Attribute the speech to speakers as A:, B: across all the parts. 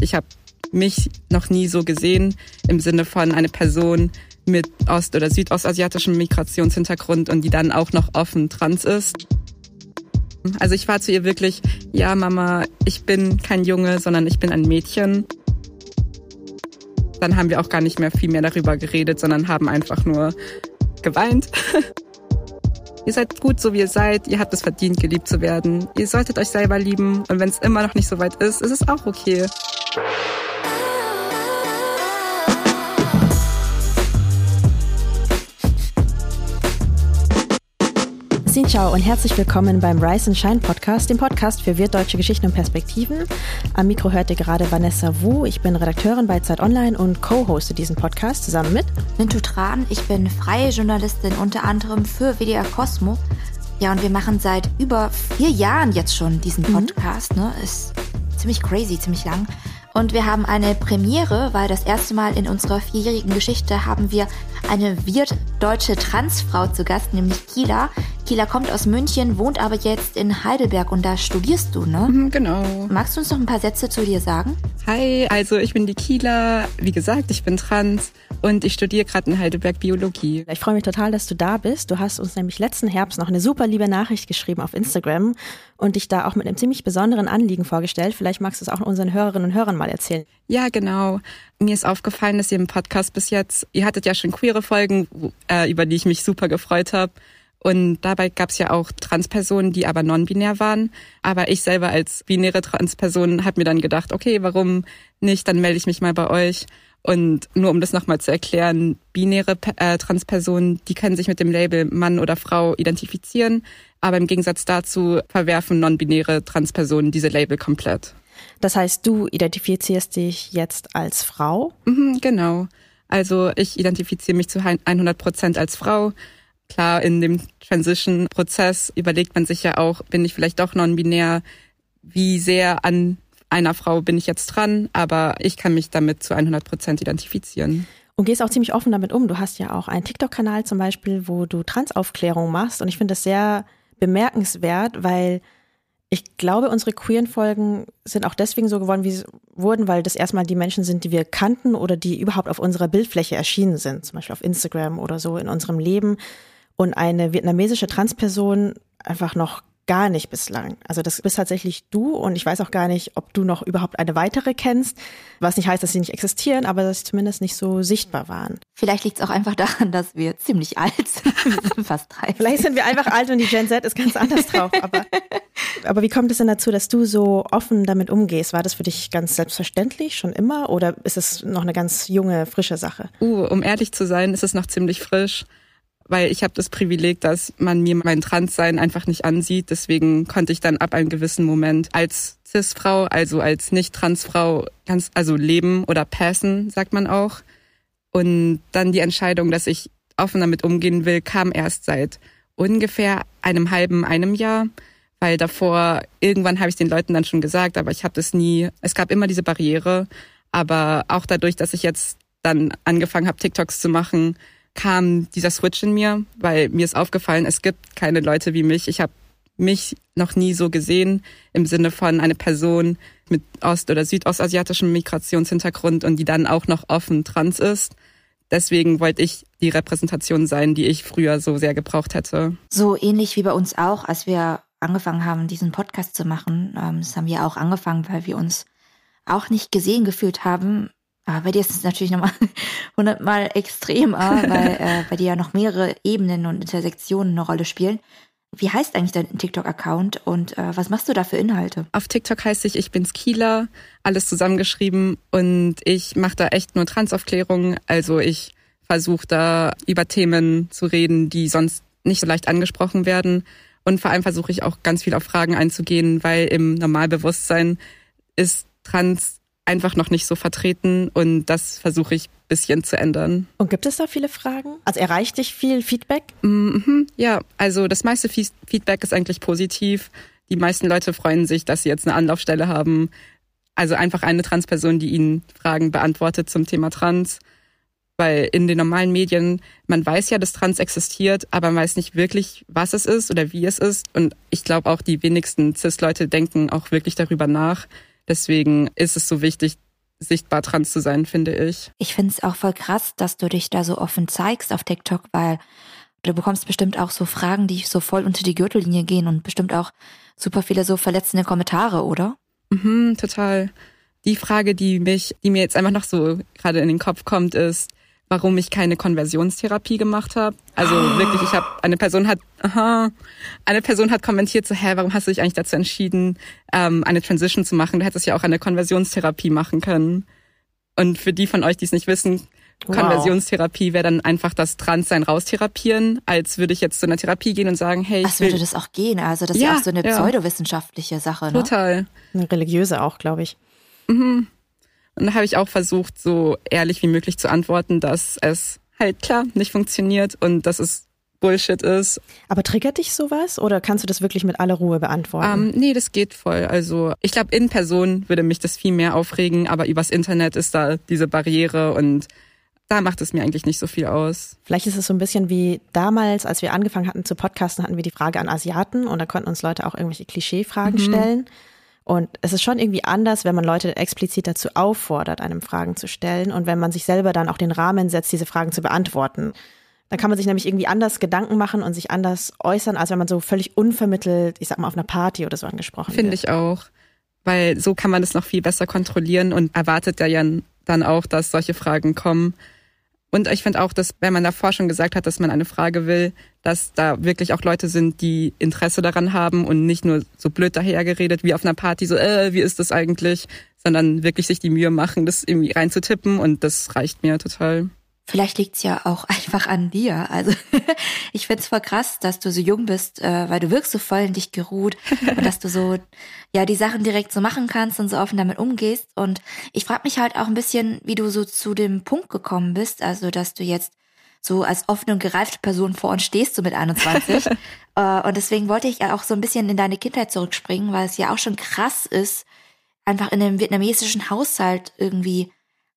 A: Ich habe mich noch nie so gesehen im Sinne von eine Person mit ost- oder südostasiatischem Migrationshintergrund und die dann auch noch offen trans ist. Also ich war zu ihr wirklich, ja Mama, ich bin kein Junge, sondern ich bin ein Mädchen. Dann haben wir auch gar nicht mehr viel mehr darüber geredet, sondern haben einfach nur geweint. ihr seid gut, so wie ihr seid. Ihr habt es verdient, geliebt zu werden. Ihr solltet euch selber lieben. Und wenn es immer noch nicht so weit ist, ist es auch okay.
B: Xin Ciao und herzlich willkommen beim Rise and Shine Podcast, dem Podcast für wirtdeutsche Geschichten und Perspektiven. Am Mikro hört ihr gerade Vanessa Wu. Ich bin Redakteurin bei Zeit Online und co-hoste diesen Podcast zusammen mit
C: Mintu Tran. Ich bin freie Journalistin unter anderem für WDR Cosmo. Ja, und wir machen seit über vier Jahren jetzt schon diesen mhm. Podcast. Mhm. Ne? Ist ziemlich crazy, ziemlich lang. Und wir haben eine Premiere, weil das erste Mal in unserer vierjährigen Geschichte haben wir eine wirtdeutsche Transfrau zu Gast, nämlich Kila. Kila kommt aus München, wohnt aber jetzt in Heidelberg und da studierst du, ne?
A: Mhm, genau.
C: Magst du uns noch ein paar Sätze zu dir sagen?
A: Hi, also ich bin die Kila. Wie gesagt, ich bin trans und ich studiere gerade in Heidelberg Biologie.
B: Ich freue mich total, dass du da bist. Du hast uns nämlich letzten Herbst noch eine super liebe Nachricht geschrieben auf Instagram und dich da auch mit einem ziemlich besonderen Anliegen vorgestellt. Vielleicht magst du es auch unseren Hörerinnen und Hörern mal erzählen.
A: Ja, genau. Mir ist aufgefallen, dass ihr im Podcast bis jetzt, ihr hattet ja schon queere Folgen, äh, über die ich mich super gefreut habe. Und dabei gab es ja auch Transpersonen, die aber non-binär waren. Aber ich selber als binäre Transperson habe mir dann gedacht, okay, warum nicht? Dann melde ich mich mal bei euch. Und nur um das nochmal zu erklären, binäre äh, Transpersonen, die können sich mit dem Label Mann oder Frau identifizieren, aber im Gegensatz dazu verwerfen non-binäre Transpersonen diese Label komplett.
B: Das heißt, du identifizierst dich jetzt als Frau?
A: Mhm, genau. Also ich identifiziere mich zu 100 Prozent als Frau. Klar, in dem Transition-Prozess überlegt man sich ja auch, bin ich vielleicht doch non-binär, wie sehr an einer Frau bin ich jetzt dran, aber ich kann mich damit zu 100 Prozent identifizieren.
B: Und gehst auch ziemlich offen damit um. Du hast ja auch einen TikTok-Kanal zum Beispiel, wo du Transaufklärung machst. Und ich finde das sehr bemerkenswert, weil ich glaube, unsere queeren Folgen sind auch deswegen so geworden, wie sie wurden, weil das erstmal die Menschen sind, die wir kannten oder die überhaupt auf unserer Bildfläche erschienen sind, zum Beispiel auf Instagram oder so in unserem Leben und eine vietnamesische Transperson einfach noch gar nicht bislang. Also das bist tatsächlich du und ich weiß auch gar nicht, ob du noch überhaupt eine weitere kennst, was nicht heißt, dass sie nicht existieren, aber dass sie zumindest nicht so sichtbar waren.
C: Vielleicht liegt es auch einfach daran, dass wir ziemlich alt sind. Wir sind fast drei.
B: Vielleicht sind wir einfach alt und die Gen Z ist ganz anders drauf. Aber, aber wie kommt es denn dazu, dass du so offen damit umgehst? War das für dich ganz selbstverständlich schon immer oder ist es noch eine ganz junge, frische Sache?
A: Uh, um ehrlich zu sein, ist es noch ziemlich frisch weil ich habe das Privileg, dass man mir mein Transsein einfach nicht ansieht. Deswegen konnte ich dann ab einem gewissen Moment als Cis-Frau, also als Nicht-Trans-Frau, ganz, also leben oder passen, sagt man auch. Und dann die Entscheidung, dass ich offen damit umgehen will, kam erst seit ungefähr einem halben, einem Jahr. Weil davor, irgendwann habe ich den Leuten dann schon gesagt, aber ich habe das nie, es gab immer diese Barriere. Aber auch dadurch, dass ich jetzt dann angefangen habe, TikToks zu machen, kam dieser Switch in mir, weil mir ist aufgefallen, es gibt keine Leute wie mich. Ich habe mich noch nie so gesehen im Sinne von eine Person mit ost- oder südostasiatischem Migrationshintergrund und die dann auch noch offen trans ist. Deswegen wollte ich die Repräsentation sein, die ich früher so sehr gebraucht hätte.
C: So ähnlich wie bei uns auch, als wir angefangen haben, diesen Podcast zu machen. Ähm, das haben wir auch angefangen, weil wir uns auch nicht gesehen gefühlt haben aber bei dir ist es natürlich nochmal hundertmal extremer, weil äh, bei dir ja noch mehrere Ebenen und Intersektionen eine Rolle spielen. Wie heißt eigentlich dein TikTok-Account und äh, was machst du da für Inhalte?
A: Auf TikTok heißt ich, ich bin's Kieler, alles zusammengeschrieben und ich mache da echt nur Transaufklärung. Also ich versuche da über Themen zu reden, die sonst nicht so leicht angesprochen werden. Und vor allem versuche ich auch ganz viel auf Fragen einzugehen, weil im Normalbewusstsein ist Trans einfach noch nicht so vertreten und das versuche ich bisschen zu ändern.
B: Und gibt es da viele Fragen? Also erreicht dich viel Feedback?
A: Mhm, ja, also das meiste Feedback ist eigentlich positiv. Die meisten Leute freuen sich, dass sie jetzt eine Anlaufstelle haben. Also einfach eine Transperson, die ihnen Fragen beantwortet zum Thema Trans. Weil in den normalen Medien, man weiß ja, dass Trans existiert, aber man weiß nicht wirklich, was es ist oder wie es ist. Und ich glaube auch, die wenigsten CIS-Leute denken auch wirklich darüber nach, Deswegen ist es so wichtig, sichtbar trans zu sein, finde ich.
C: Ich finde es auch voll krass, dass du dich da so offen zeigst auf TikTok, weil du bekommst bestimmt auch so Fragen, die so voll unter die Gürtellinie gehen und bestimmt auch super viele so verletzende Kommentare, oder?
A: Mhm, total. Die Frage, die mich, die mir jetzt einfach noch so gerade in den Kopf kommt, ist, warum ich keine Konversionstherapie gemacht habe. Also oh. wirklich, ich habe eine Person hat, aha, eine Person hat kommentiert so, hä, warum hast du dich eigentlich dazu entschieden, ähm, eine Transition zu machen? Du hättest ja auch eine Konversionstherapie machen können. Und für die von euch, die es nicht wissen. Konversionstherapie wäre dann einfach das Transsein raustherapieren, als würde ich jetzt zu einer Therapie gehen und sagen, hey, ich
C: Ach, würde das auch gehen? Also das ja, ist ja auch so eine ja. pseudowissenschaftliche Sache, ne?
A: Total.
B: Eine religiöse auch, glaube ich.
A: Mhm. Und da habe ich auch versucht, so ehrlich wie möglich zu antworten, dass es halt klar nicht funktioniert und dass es Bullshit ist.
B: Aber triggert dich sowas oder kannst du das wirklich mit aller Ruhe beantworten?
A: Ähm, nee, das geht voll. Also ich glaube, in Person würde mich das viel mehr aufregen, aber übers Internet ist da diese Barriere und da macht es mir eigentlich nicht so viel aus.
B: Vielleicht ist es so ein bisschen wie damals, als wir angefangen hatten zu podcasten, hatten wir die Frage an Asiaten und da konnten uns Leute auch irgendwelche Klischeefragen mhm. stellen. Und es ist schon irgendwie anders, wenn man Leute explizit dazu auffordert, einem Fragen zu stellen und wenn man sich selber dann auch den Rahmen setzt, diese Fragen zu beantworten. Dann kann man sich nämlich irgendwie anders Gedanken machen und sich anders äußern, als wenn man so völlig unvermittelt, ich sag mal, auf einer Party oder so angesprochen
A: Finde wird. Finde ich auch. Weil so kann man das noch viel besser kontrollieren und erwartet ja dann auch, dass solche Fragen kommen. Und ich finde auch, dass wenn man davor schon gesagt hat, dass man eine Frage will, dass da wirklich auch Leute sind, die Interesse daran haben und nicht nur so blöd dahergeredet wie auf einer Party, so, äh, wie ist das eigentlich, sondern wirklich sich die Mühe machen, das irgendwie reinzutippen und das reicht mir total.
C: Vielleicht liegt's ja auch einfach an dir. Also ich find's voll krass, dass du so jung bist, äh, weil du wirkst so voll in dich geruht und dass du so ja die Sachen direkt so machen kannst und so offen damit umgehst. Und ich frage mich halt auch ein bisschen, wie du so zu dem Punkt gekommen bist, also dass du jetzt so als offene und gereifte Person vor uns stehst, so mit 21. äh, und deswegen wollte ich ja auch so ein bisschen in deine Kindheit zurückspringen, weil es ja auch schon krass ist, einfach in einem vietnamesischen Haushalt irgendwie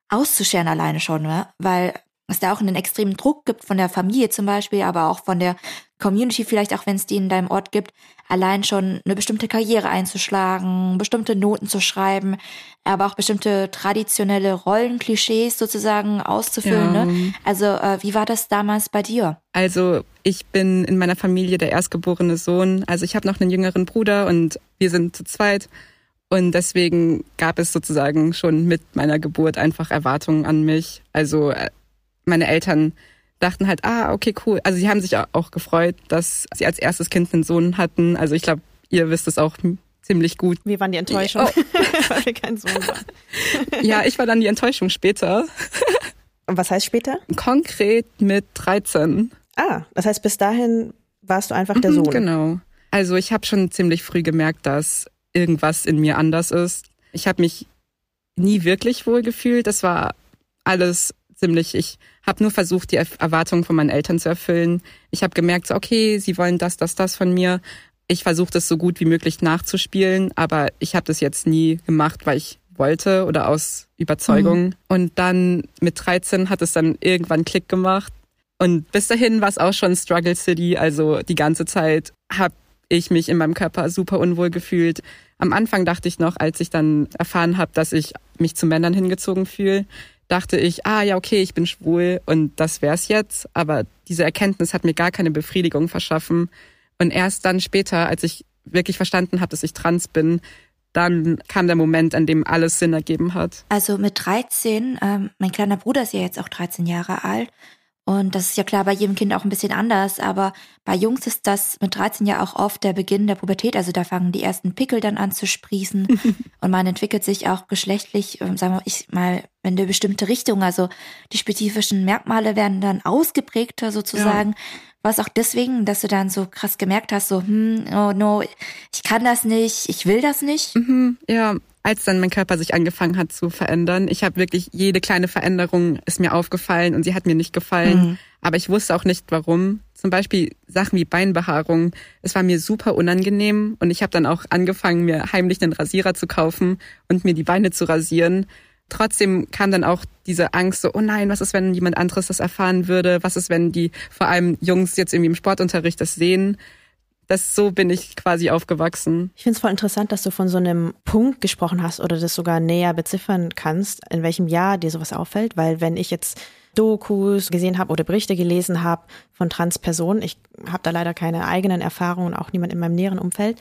C: auszuscheren alleine schon, ne? Weil es da auch einen extremen Druck gibt von der Familie zum Beispiel, aber auch von der Community vielleicht, auch wenn es die in deinem Ort gibt, allein schon eine bestimmte Karriere einzuschlagen, bestimmte Noten zu schreiben, aber auch bestimmte traditionelle Rollenklischees sozusagen auszufüllen. Ja. Ne? Also äh, wie war das damals bei dir?
A: Also ich bin in meiner Familie der erstgeborene Sohn. Also ich habe noch einen jüngeren Bruder und wir sind zu zweit. Und deswegen gab es sozusagen schon mit meiner Geburt einfach Erwartungen an mich. Also äh, meine Eltern dachten halt, ah, okay, cool. Also sie haben sich auch gefreut, dass sie als erstes Kind einen Sohn hatten. Also ich glaube, ihr wisst es auch ziemlich gut.
B: Wie waren die Enttäuschung, oh. weil wir kein Sohn waren?
A: ja, ich war dann die Enttäuschung später.
B: Und was heißt später?
A: Konkret mit 13.
B: Ah, das heißt, bis dahin warst du einfach der mhm, Sohn.
A: Genau. Also ich habe schon ziemlich früh gemerkt, dass irgendwas in mir anders ist. Ich habe mich nie wirklich wohl gefühlt. Das war alles ziemlich, ich habe nur versucht, die Erwartungen von meinen Eltern zu erfüllen. Ich habe gemerkt, so, okay, sie wollen das, das, das von mir. Ich versuche das so gut wie möglich nachzuspielen, aber ich habe das jetzt nie gemacht, weil ich wollte oder aus Überzeugung. Mhm. Und dann mit 13 hat es dann irgendwann Klick gemacht. Und bis dahin war es auch schon Struggle City. Also die ganze Zeit habe ich mich in meinem Körper super unwohl gefühlt. Am Anfang dachte ich noch, als ich dann erfahren habe, dass ich mich zu Männern hingezogen fühle, dachte ich, ah ja, okay, ich bin schwul und das wär's jetzt. Aber diese Erkenntnis hat mir gar keine Befriedigung verschaffen. Und erst dann später, als ich wirklich verstanden habe, dass ich trans bin, dann kam der Moment, an dem alles Sinn ergeben hat.
C: Also mit 13, ähm, mein kleiner Bruder ist ja jetzt auch 13 Jahre alt und das ist ja klar bei jedem Kind auch ein bisschen anders, aber bei Jungs ist das mit 13 ja auch oft der Beginn der Pubertät. Also da fangen die ersten Pickel dann an zu sprießen und man entwickelt sich auch geschlechtlich, ähm, sagen wir ich mal, in eine bestimmte Richtung. Also die spezifischen Merkmale werden dann ausgeprägter sozusagen. Ja. Was auch deswegen, dass du dann so krass gemerkt hast, so, hm, oh no, ich kann das nicht, ich will das nicht.
A: Mhm, ja, als dann mein Körper sich angefangen hat zu verändern. Ich habe wirklich jede kleine Veränderung ist mir aufgefallen und sie hat mir nicht gefallen. Mhm. Aber ich wusste auch nicht warum. Zum Beispiel Sachen wie Beinbehaarung. Es war mir super unangenehm und ich habe dann auch angefangen, mir heimlich einen Rasierer zu kaufen und mir die Beine zu rasieren. Trotzdem kam dann auch diese Angst so, oh nein, was ist, wenn jemand anderes das erfahren würde? Was ist, wenn die vor allem Jungs jetzt irgendwie im Sportunterricht das sehen? Das so bin ich quasi aufgewachsen.
B: Ich finde es voll interessant, dass du von so einem Punkt gesprochen hast oder das sogar näher beziffern kannst, in welchem Jahr dir sowas auffällt, weil wenn ich jetzt Dokus gesehen habe oder Berichte gelesen habe von Transpersonen, ich habe da leider keine eigenen Erfahrungen, auch niemand in meinem näheren Umfeld,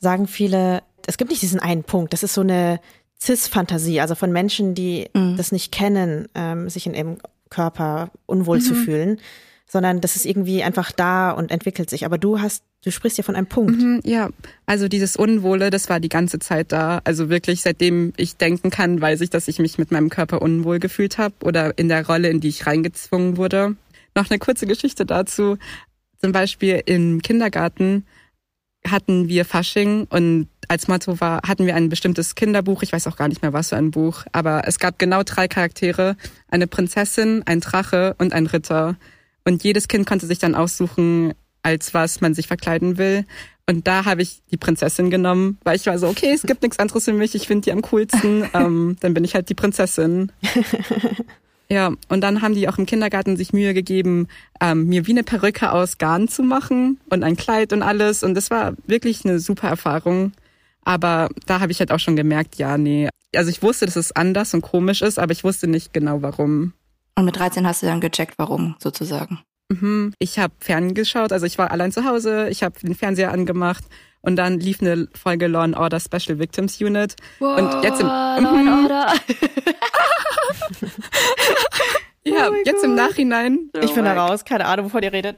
B: sagen viele, es gibt nicht diesen einen Punkt, das ist so eine Cis-Fantasie, also von Menschen, die mhm. das nicht kennen, ähm, sich in ihrem Körper unwohl mhm. zu fühlen, sondern das ist irgendwie einfach da und entwickelt sich. Aber du hast, du sprichst ja von einem Punkt.
A: Mhm, ja, also dieses Unwohle, das war die ganze Zeit da. Also wirklich, seitdem ich denken kann, weiß ich, dass ich mich mit meinem Körper unwohl gefühlt habe oder in der Rolle, in die ich reingezwungen wurde. Noch eine kurze Geschichte dazu. Zum Beispiel im Kindergarten hatten wir Fasching und als Motto war, hatten wir ein bestimmtes Kinderbuch, ich weiß auch gar nicht mehr was für ein Buch, aber es gab genau drei Charaktere, eine Prinzessin, ein Drache und ein Ritter. Und jedes Kind konnte sich dann aussuchen, als was man sich verkleiden will. Und da habe ich die Prinzessin genommen, weil ich war so, okay, es gibt nichts anderes für mich, ich finde die am coolsten, ähm, dann bin ich halt die Prinzessin. Ja, und dann haben die auch im Kindergarten sich Mühe gegeben, ähm, mir wie eine Perücke aus Garn zu machen und ein Kleid und alles. Und das war wirklich eine super Erfahrung. Aber da habe ich halt auch schon gemerkt, ja, nee. Also ich wusste, dass es anders und komisch ist, aber ich wusste nicht genau warum.
C: Und mit 13 hast du dann gecheckt, warum sozusagen?
A: Mhm. Ich habe ferngeschaut, also ich war allein zu Hause, ich habe den Fernseher angemacht und dann lief eine Folge Law and Order Special Victims Unit.
C: Wow, und jetzt im Law and Order.
A: ja, oh jetzt God. im Nachhinein.
B: Ich bin da raus, keine Ahnung, wovon ihr redet.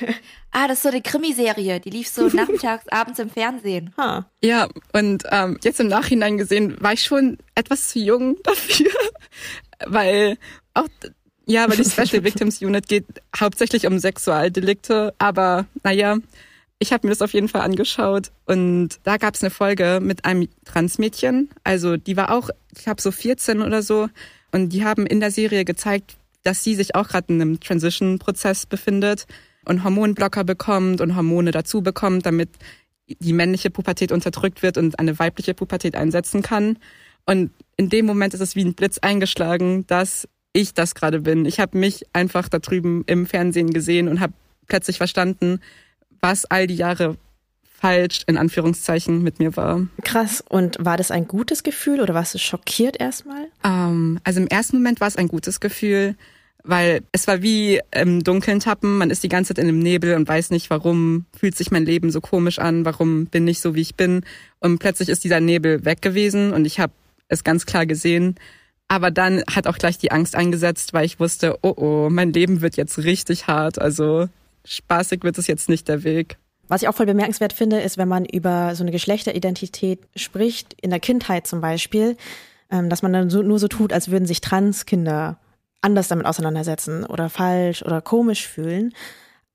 C: ah, das ist so eine Krimiserie, die lief so nachmittags, abends im Fernsehen.
A: Huh. Ja, und ähm, jetzt im Nachhinein gesehen war ich schon etwas zu jung dafür, weil auch ja, weil die Special Victims Unit geht hauptsächlich um Sexualdelikte, aber naja, ich habe mir das auf jeden Fall angeschaut und da gab es eine Folge mit einem Transmädchen. Also die war auch, ich habe so 14 oder so und die haben in der Serie gezeigt, dass sie sich auch gerade in einem Transition-Prozess befindet und Hormonblocker bekommt und Hormone dazu bekommt, damit die männliche Pubertät unterdrückt wird und eine weibliche Pubertät einsetzen kann. Und in dem Moment ist es wie ein Blitz eingeschlagen, dass ich das gerade bin. Ich habe mich einfach da drüben im Fernsehen gesehen und habe plötzlich verstanden, was all die Jahre falsch in Anführungszeichen mit mir war.
B: Krass. Und war das ein gutes Gefühl oder warst du schockiert erstmal?
A: Ähm, also im ersten Moment war es ein gutes Gefühl, weil es war wie im Dunkeln tappen. Man ist die ganze Zeit in einem Nebel und weiß nicht, warum fühlt sich mein Leben so komisch an, warum bin ich so, wie ich bin. Und plötzlich ist dieser Nebel weg gewesen und ich habe es ganz klar gesehen. Aber dann hat auch gleich die Angst eingesetzt, weil ich wusste, oh oh, mein Leben wird jetzt richtig hart. Also spaßig wird es jetzt nicht der Weg.
B: Was ich auch voll bemerkenswert finde, ist, wenn man über so eine Geschlechteridentität spricht, in der Kindheit zum Beispiel, ähm, dass man dann so, nur so tut, als würden sich Transkinder anders damit auseinandersetzen oder falsch oder komisch fühlen.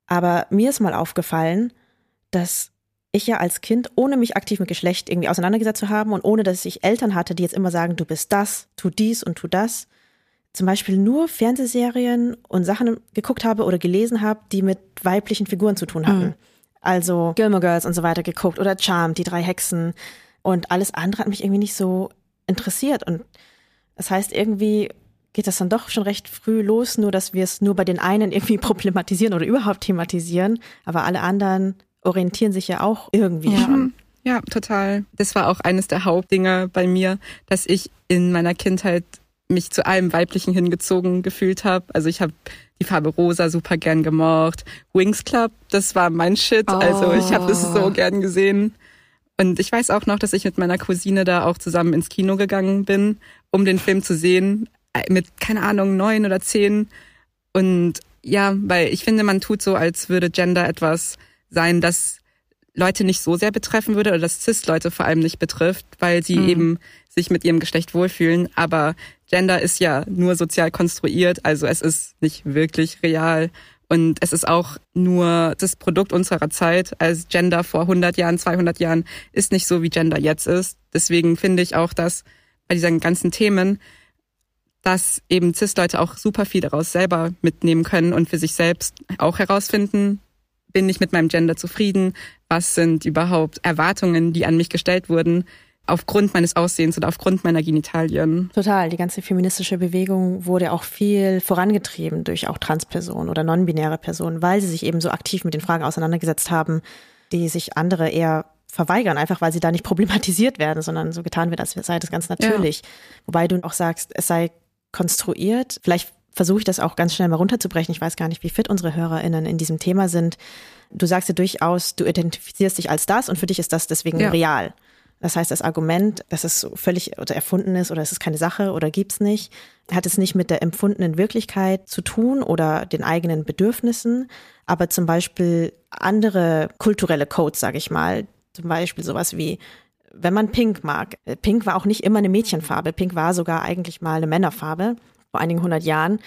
B: Aber mir ist mal aufgefallen, dass ich ja als Kind, ohne mich aktiv mit Geschlecht irgendwie auseinandergesetzt zu haben und ohne dass ich Eltern hatte, die jetzt immer sagen, du bist das, tu dies und tu das, zum Beispiel nur Fernsehserien und Sachen geguckt habe oder gelesen habe, die mit weiblichen Figuren zu tun hatten. Mhm. Also Gilmore Girls und so weiter geguckt oder Charmed, die drei Hexen. Und alles andere hat mich irgendwie nicht so interessiert. Und das heißt, irgendwie geht das dann doch schon recht früh los, nur dass wir es nur bei den einen irgendwie problematisieren oder überhaupt thematisieren. Aber alle anderen orientieren sich ja auch irgendwie ja. schon.
A: Ja, total. Das war auch eines der Hauptdinge bei mir, dass ich in meiner Kindheit mich zu allem Weiblichen hingezogen gefühlt habe. Also ich habe die Farbe rosa super gern gemocht. Wings Club, das war mein Shit. Oh. Also ich habe das so oh. gern gesehen. Und ich weiß auch noch, dass ich mit meiner Cousine da auch zusammen ins Kino gegangen bin, um den Film zu sehen. Äh, mit, keine Ahnung, neun oder zehn. Und ja, weil ich finde, man tut so, als würde Gender etwas sein, das Leute nicht so sehr betreffen würde oder das Cis-Leute vor allem nicht betrifft, weil sie mhm. eben sich mit ihrem Geschlecht wohlfühlen. Aber Gender ist ja nur sozial konstruiert, also es ist nicht wirklich real. Und es ist auch nur das Produkt unserer Zeit. Als Gender vor 100 Jahren, 200 Jahren ist nicht so, wie Gender jetzt ist. Deswegen finde ich auch, dass bei diesen ganzen Themen, dass eben Cis-Leute auch super viel daraus selber mitnehmen können und für sich selbst auch herausfinden, bin ich mit meinem Gender zufrieden? Was sind überhaupt Erwartungen, die an mich gestellt wurden? aufgrund meines Aussehens oder aufgrund meiner Genitalien.
B: Total. Die ganze feministische Bewegung wurde auch viel vorangetrieben durch auch Transpersonen oder non-binäre Personen, weil sie sich eben so aktiv mit den Fragen auseinandergesetzt haben, die sich andere eher verweigern, einfach weil sie da nicht problematisiert werden, sondern so getan wird, als sei das ganz natürlich. Ja. Wobei du auch sagst, es sei konstruiert. Vielleicht versuche ich das auch ganz schnell mal runterzubrechen. Ich weiß gar nicht, wie fit unsere HörerInnen in diesem Thema sind. Du sagst ja durchaus, du identifizierst dich als das und für dich ist das deswegen ja. real. Das heißt, das Argument, dass es völlig oder erfunden ist oder es ist keine Sache oder gibt's nicht, hat es nicht mit der empfundenen Wirklichkeit zu tun oder den eigenen Bedürfnissen, aber zum Beispiel andere kulturelle Codes, sage ich mal, zum Beispiel sowas wie wenn man Pink mag. Pink war auch nicht immer eine Mädchenfarbe. Pink war sogar eigentlich mal eine Männerfarbe vor einigen hundert Jahren.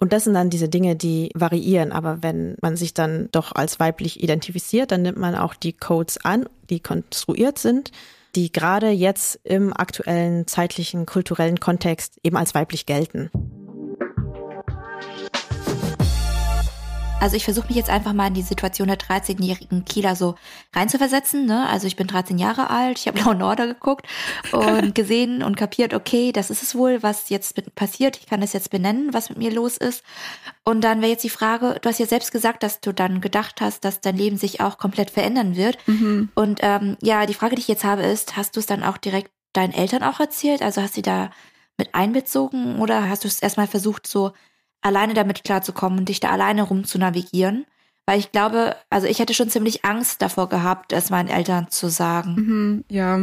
B: Und das sind dann diese Dinge, die variieren. Aber wenn man sich dann doch als weiblich identifiziert, dann nimmt man auch die Codes an, die konstruiert sind, die gerade jetzt im aktuellen zeitlichen, kulturellen Kontext eben als weiblich gelten.
C: Also ich versuche mich jetzt einfach mal in die Situation der 13-jährigen Kieler so reinzuversetzen. Ne? Also ich bin 13 Jahre alt, ich habe Blauen Order geguckt und gesehen und kapiert, okay, das ist es wohl, was jetzt passiert. Ich kann das jetzt benennen, was mit mir los ist. Und dann wäre jetzt die Frage, du hast ja selbst gesagt, dass du dann gedacht hast, dass dein Leben sich auch komplett verändern wird. Mhm. Und ähm, ja, die Frage, die ich jetzt habe, ist, hast du es dann auch direkt deinen Eltern auch erzählt? Also hast du da mit einbezogen oder hast du es erstmal versucht, so alleine damit klarzukommen und dich da alleine rum zu navigieren. Weil ich glaube, also ich hätte schon ziemlich Angst davor gehabt, es meinen Eltern zu sagen.
A: Mhm, ja,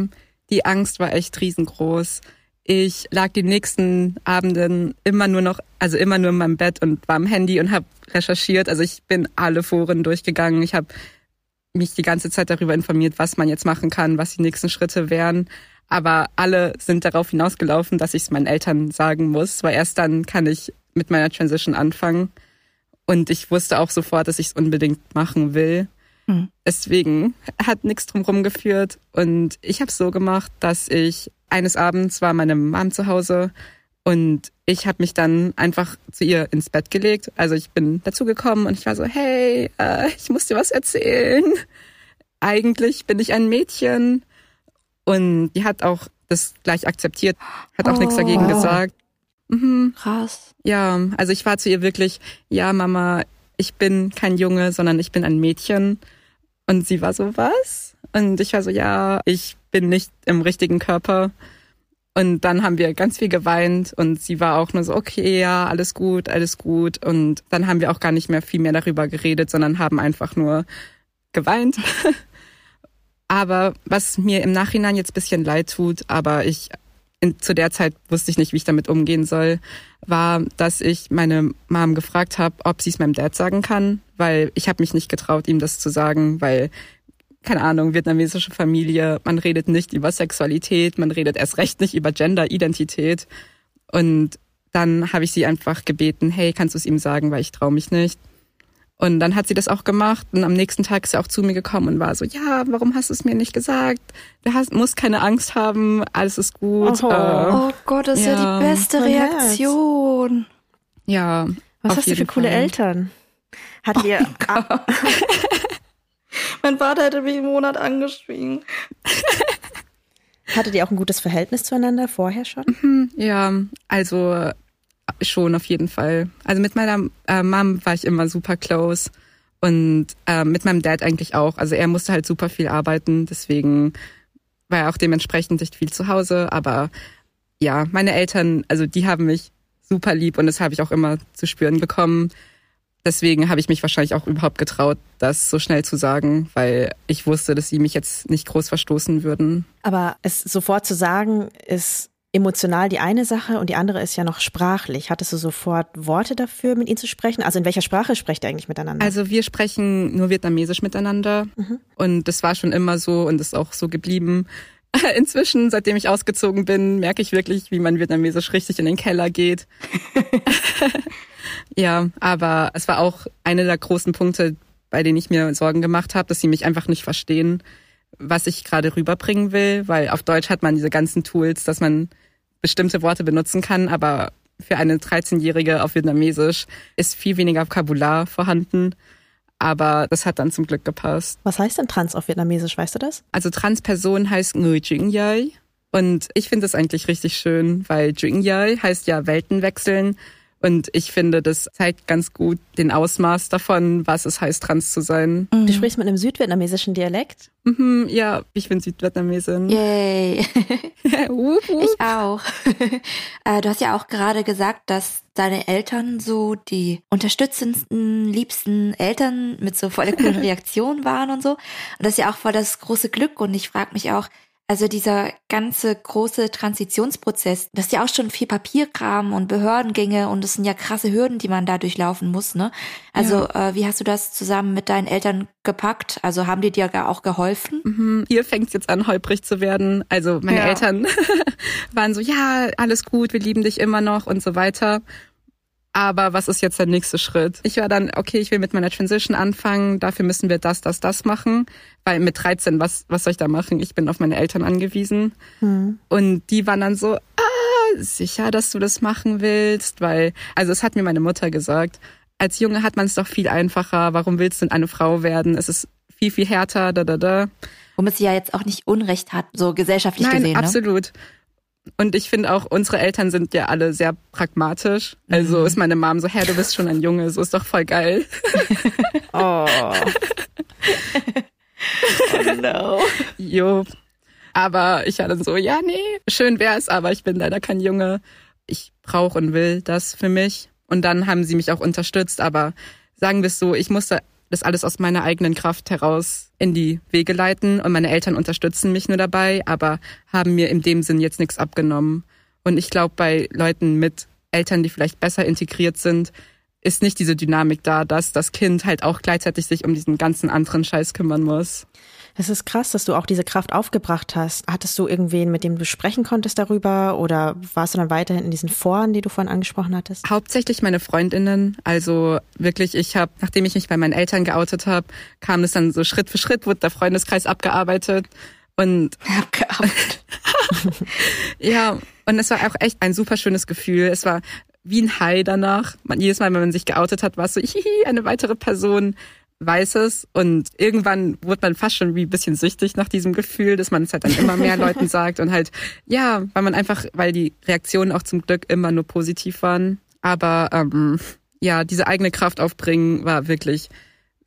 A: die Angst war echt riesengroß. Ich lag die nächsten Abenden immer nur noch, also immer nur in meinem Bett und war am Handy und habe recherchiert. Also ich bin alle Foren durchgegangen. Ich habe mich die ganze Zeit darüber informiert, was man jetzt machen kann, was die nächsten Schritte wären. Aber alle sind darauf hinausgelaufen, dass ich es meinen Eltern sagen muss, weil erst dann kann ich mit meiner Transition anfangen. Und ich wusste auch sofort, dass ich es unbedingt machen will. Mhm. Deswegen hat nichts drumherum geführt. Und ich habe es so gemacht, dass ich eines Abends war meine Mom zu Hause und ich habe mich dann einfach zu ihr ins Bett gelegt. Also ich bin dazugekommen und ich war so, hey, äh, ich muss dir was erzählen. Eigentlich bin ich ein Mädchen. Und die hat auch das gleich akzeptiert, hat auch oh, nichts dagegen wow. gesagt.
C: Mhm. Krass.
A: Ja, also ich war zu ihr wirklich, ja, Mama, ich bin kein Junge, sondern ich bin ein Mädchen. Und sie war so, was? Und ich war so, ja, ich bin nicht im richtigen Körper. Und dann haben wir ganz viel geweint und sie war auch nur so, okay, ja, alles gut, alles gut. Und dann haben wir auch gar nicht mehr viel mehr darüber geredet, sondern haben einfach nur geweint. aber was mir im Nachhinein jetzt bisschen leid tut, aber ich in, zu der Zeit wusste ich nicht, wie ich damit umgehen soll, war, dass ich meine Mom gefragt habe, ob sie es meinem Dad sagen kann, weil ich habe mich nicht getraut, ihm das zu sagen, weil keine Ahnung, vietnamesische Familie, man redet nicht über Sexualität, man redet erst recht nicht über Gender-Identität. Und dann habe ich sie einfach gebeten, hey, kannst du es ihm sagen, weil ich traue mich nicht. Und dann hat sie das auch gemacht und am nächsten Tag ist sie auch zu mir gekommen und war so, ja, warum hast du es mir nicht gesagt? Du hast, musst keine Angst haben, alles ist gut.
C: Oh, äh, oh Gott, das ist ja, ja die beste Reaktion.
A: Ja.
B: Was hast du für coole Eltern? Hat oh ihr.
C: mein Vater hätte mich im Monat angeschwiegen.
B: Hattet ihr auch ein gutes Verhältnis zueinander vorher schon?
A: Mhm, ja, also Schon, auf jeden Fall. Also mit meiner äh, Mom war ich immer super close und äh, mit meinem Dad eigentlich auch. Also er musste halt super viel arbeiten, deswegen war er auch dementsprechend nicht viel zu Hause. Aber ja, meine Eltern, also die haben mich super lieb und das habe ich auch immer zu spüren bekommen. Deswegen habe ich mich wahrscheinlich auch überhaupt getraut, das so schnell zu sagen, weil ich wusste, dass sie mich jetzt nicht groß verstoßen würden.
B: Aber es sofort zu sagen, ist emotional die eine Sache und die andere ist ja noch sprachlich. Hattest du sofort Worte dafür, mit ihnen zu sprechen? Also in welcher Sprache sprecht ihr eigentlich miteinander?
A: Also wir sprechen nur Vietnamesisch miteinander mhm. und das war schon immer so und ist auch so geblieben. Inzwischen, seitdem ich ausgezogen bin, merke ich wirklich, wie mein Vietnamesisch richtig in den Keller geht. ja, aber es war auch einer der großen Punkte, bei denen ich mir Sorgen gemacht habe, dass sie mich einfach nicht verstehen, was ich gerade rüberbringen will, weil auf Deutsch hat man diese ganzen Tools, dass man bestimmte Worte benutzen kann, aber für eine 13-Jährige auf Vietnamesisch ist viel weniger Vokabular vorhanden. Aber das hat dann zum Glück gepasst.
B: Was heißt denn trans auf Vietnamesisch, weißt du das?
A: Also Transperson heißt Nguyen Jing Yai. Und ich finde das eigentlich richtig schön, weil Jing Yai heißt ja Welten wechseln. Und ich finde, das zeigt ganz gut den Ausmaß davon, was es heißt, trans zu sein.
B: Mhm. Du sprichst mit einem südvietnamesischen Dialekt?
A: Mhm, ja, ich bin Südvietnamesin.
C: Yay. ich auch. Äh, du hast ja auch gerade gesagt, dass deine Eltern so die unterstützendsten, liebsten Eltern mit so voller coolen Reaktionen waren und so. Und das ist ja auch voll das große Glück. Und ich frage mich auch, also dieser ganze große Transitionsprozess, das ist ja auch schon viel Papierkram und Behördengänge und das sind ja krasse Hürden, die man da durchlaufen muss, ne? Also ja. äh, wie hast du das zusammen mit deinen Eltern gepackt? Also haben die dir auch geholfen?
A: Mhm. Hier fängt es jetzt an, holprig zu werden. Also meine ja. Eltern waren so, ja, alles gut, wir lieben dich immer noch und so weiter. Aber was ist jetzt der nächste Schritt? Ich war dann, okay, ich will mit meiner Transition anfangen, dafür müssen wir das, das, das machen. Weil mit 13, was, was soll ich da machen? Ich bin auf meine Eltern angewiesen. Hm. Und die waren dann so, ah, sicher, dass du das machen willst, weil, also es hat mir meine Mutter gesagt, als Junge hat man es doch viel einfacher, warum willst du denn eine Frau werden? Es ist viel, viel härter, da, da, da.
C: Womit sie ja jetzt auch nicht Unrecht hat, so gesellschaftlich
A: Nein,
C: gesehen.
A: Ne? Und ich finde auch, unsere Eltern sind ja alle sehr pragmatisch. Also mhm. ist meine Mom so, Herr, du bist schon ein Junge, so ist doch voll geil.
B: oh.
C: oh no.
A: Jo. Aber ich war dann so, ja, nee, schön wär's, aber ich bin leider kein Junge. Ich brauche und will das für mich. Und dann haben sie mich auch unterstützt, aber sagen wir es so, ich musste das alles aus meiner eigenen Kraft heraus in die Wege leiten und meine Eltern unterstützen mich nur dabei, aber haben mir in dem Sinn jetzt nichts abgenommen. Und ich glaube, bei Leuten mit Eltern, die vielleicht besser integriert sind, ist nicht diese Dynamik da, dass das Kind halt auch gleichzeitig sich um diesen ganzen anderen Scheiß kümmern muss.
B: Es ist krass, dass du auch diese Kraft aufgebracht hast. Hattest du irgendwen, mit dem du sprechen konntest darüber oder warst du dann weiterhin in diesen Foren, die du vorhin angesprochen hattest?
A: Hauptsächlich meine Freundinnen. Also wirklich, ich habe, nachdem ich mich bei meinen Eltern geoutet habe, kam es dann so Schritt für Schritt, wurde der Freundeskreis abgearbeitet. Und
C: abgearbeitet.
A: ja, und es war auch echt ein super schönes Gefühl. Es war wie ein High danach. Man, jedes Mal, wenn man sich geoutet hat, war es so, hihi, eine weitere Person weiß es und irgendwann wurde man fast schon wie ein bisschen süchtig nach diesem Gefühl, dass man es halt dann immer mehr Leuten sagt und halt, ja, weil man einfach, weil die Reaktionen auch zum Glück immer nur positiv waren. Aber ähm, ja, diese eigene Kraft aufbringen war wirklich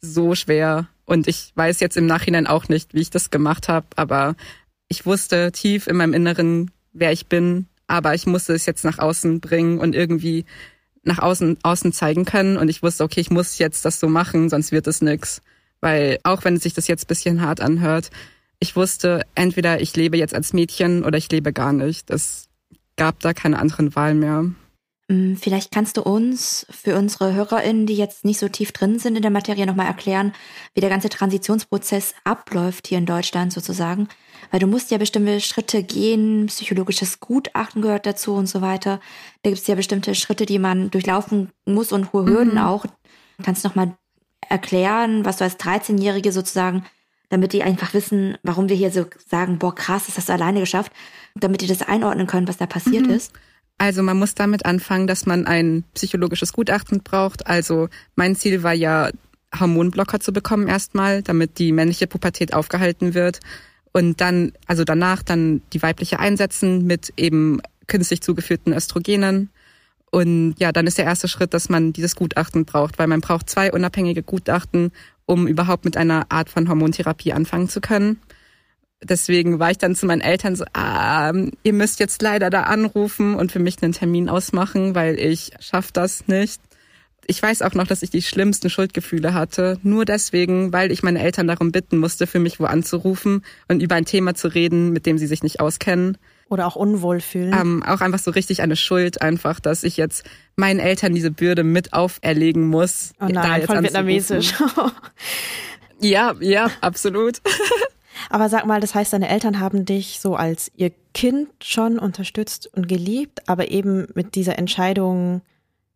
A: so schwer. Und ich weiß jetzt im Nachhinein auch nicht, wie ich das gemacht habe, aber ich wusste tief in meinem Inneren, wer ich bin, aber ich musste es jetzt nach außen bringen und irgendwie nach außen, außen zeigen können. Und ich wusste, okay, ich muss jetzt das so machen, sonst wird es nix. Weil auch wenn sich das jetzt bisschen hart anhört, ich wusste, entweder ich lebe jetzt als Mädchen oder ich lebe gar nicht. Es gab da keine anderen Wahl mehr.
C: Mm, vielleicht kannst du uns für unsere HörerInnen, die jetzt nicht so tief drin sind in der Materie, nochmal erklären, wie der ganze Transitionsprozess abläuft hier in Deutschland sozusagen. Weil du musst ja bestimmte Schritte gehen, psychologisches Gutachten gehört dazu und so weiter. Da gibt es ja bestimmte Schritte, die man durchlaufen muss und hohe Hürden mhm. auch. Kannst du nochmal erklären, was du als 13-Jährige sozusagen, damit die einfach wissen, warum wir hier so sagen, boah, krass, das hast du alleine geschafft, damit die das einordnen können, was da passiert mhm. ist.
A: Also man muss damit anfangen, dass man ein psychologisches Gutachten braucht. Also mein Ziel war ja, Hormonblocker zu bekommen erstmal, damit die männliche Pubertät aufgehalten wird. Und dann, also danach dann die weibliche einsetzen mit eben künstlich zugeführten Östrogenen. Und ja, dann ist der erste Schritt, dass man dieses Gutachten braucht, weil man braucht zwei unabhängige Gutachten, um überhaupt mit einer Art von Hormontherapie anfangen zu können deswegen war ich dann zu meinen Eltern so, ah, ihr müsst jetzt leider da anrufen und für mich einen Termin ausmachen, weil ich schaff das nicht. Ich weiß auch noch, dass ich die schlimmsten Schuldgefühle hatte, nur deswegen, weil ich meine Eltern darum bitten musste, für mich wo anzurufen und über ein Thema zu reden, mit dem sie sich nicht auskennen.
B: Oder auch unwohl fühlen.
A: Ähm, auch einfach so richtig eine Schuld, einfach, dass ich jetzt meinen Eltern diese Bürde mit auferlegen muss.
B: Oh nein, da jetzt voll vietnamesisch.
A: ja, ja, absolut.
B: Aber sag mal, das heißt, deine Eltern haben dich so als ihr Kind schon unterstützt und geliebt, aber eben mit dieser Entscheidung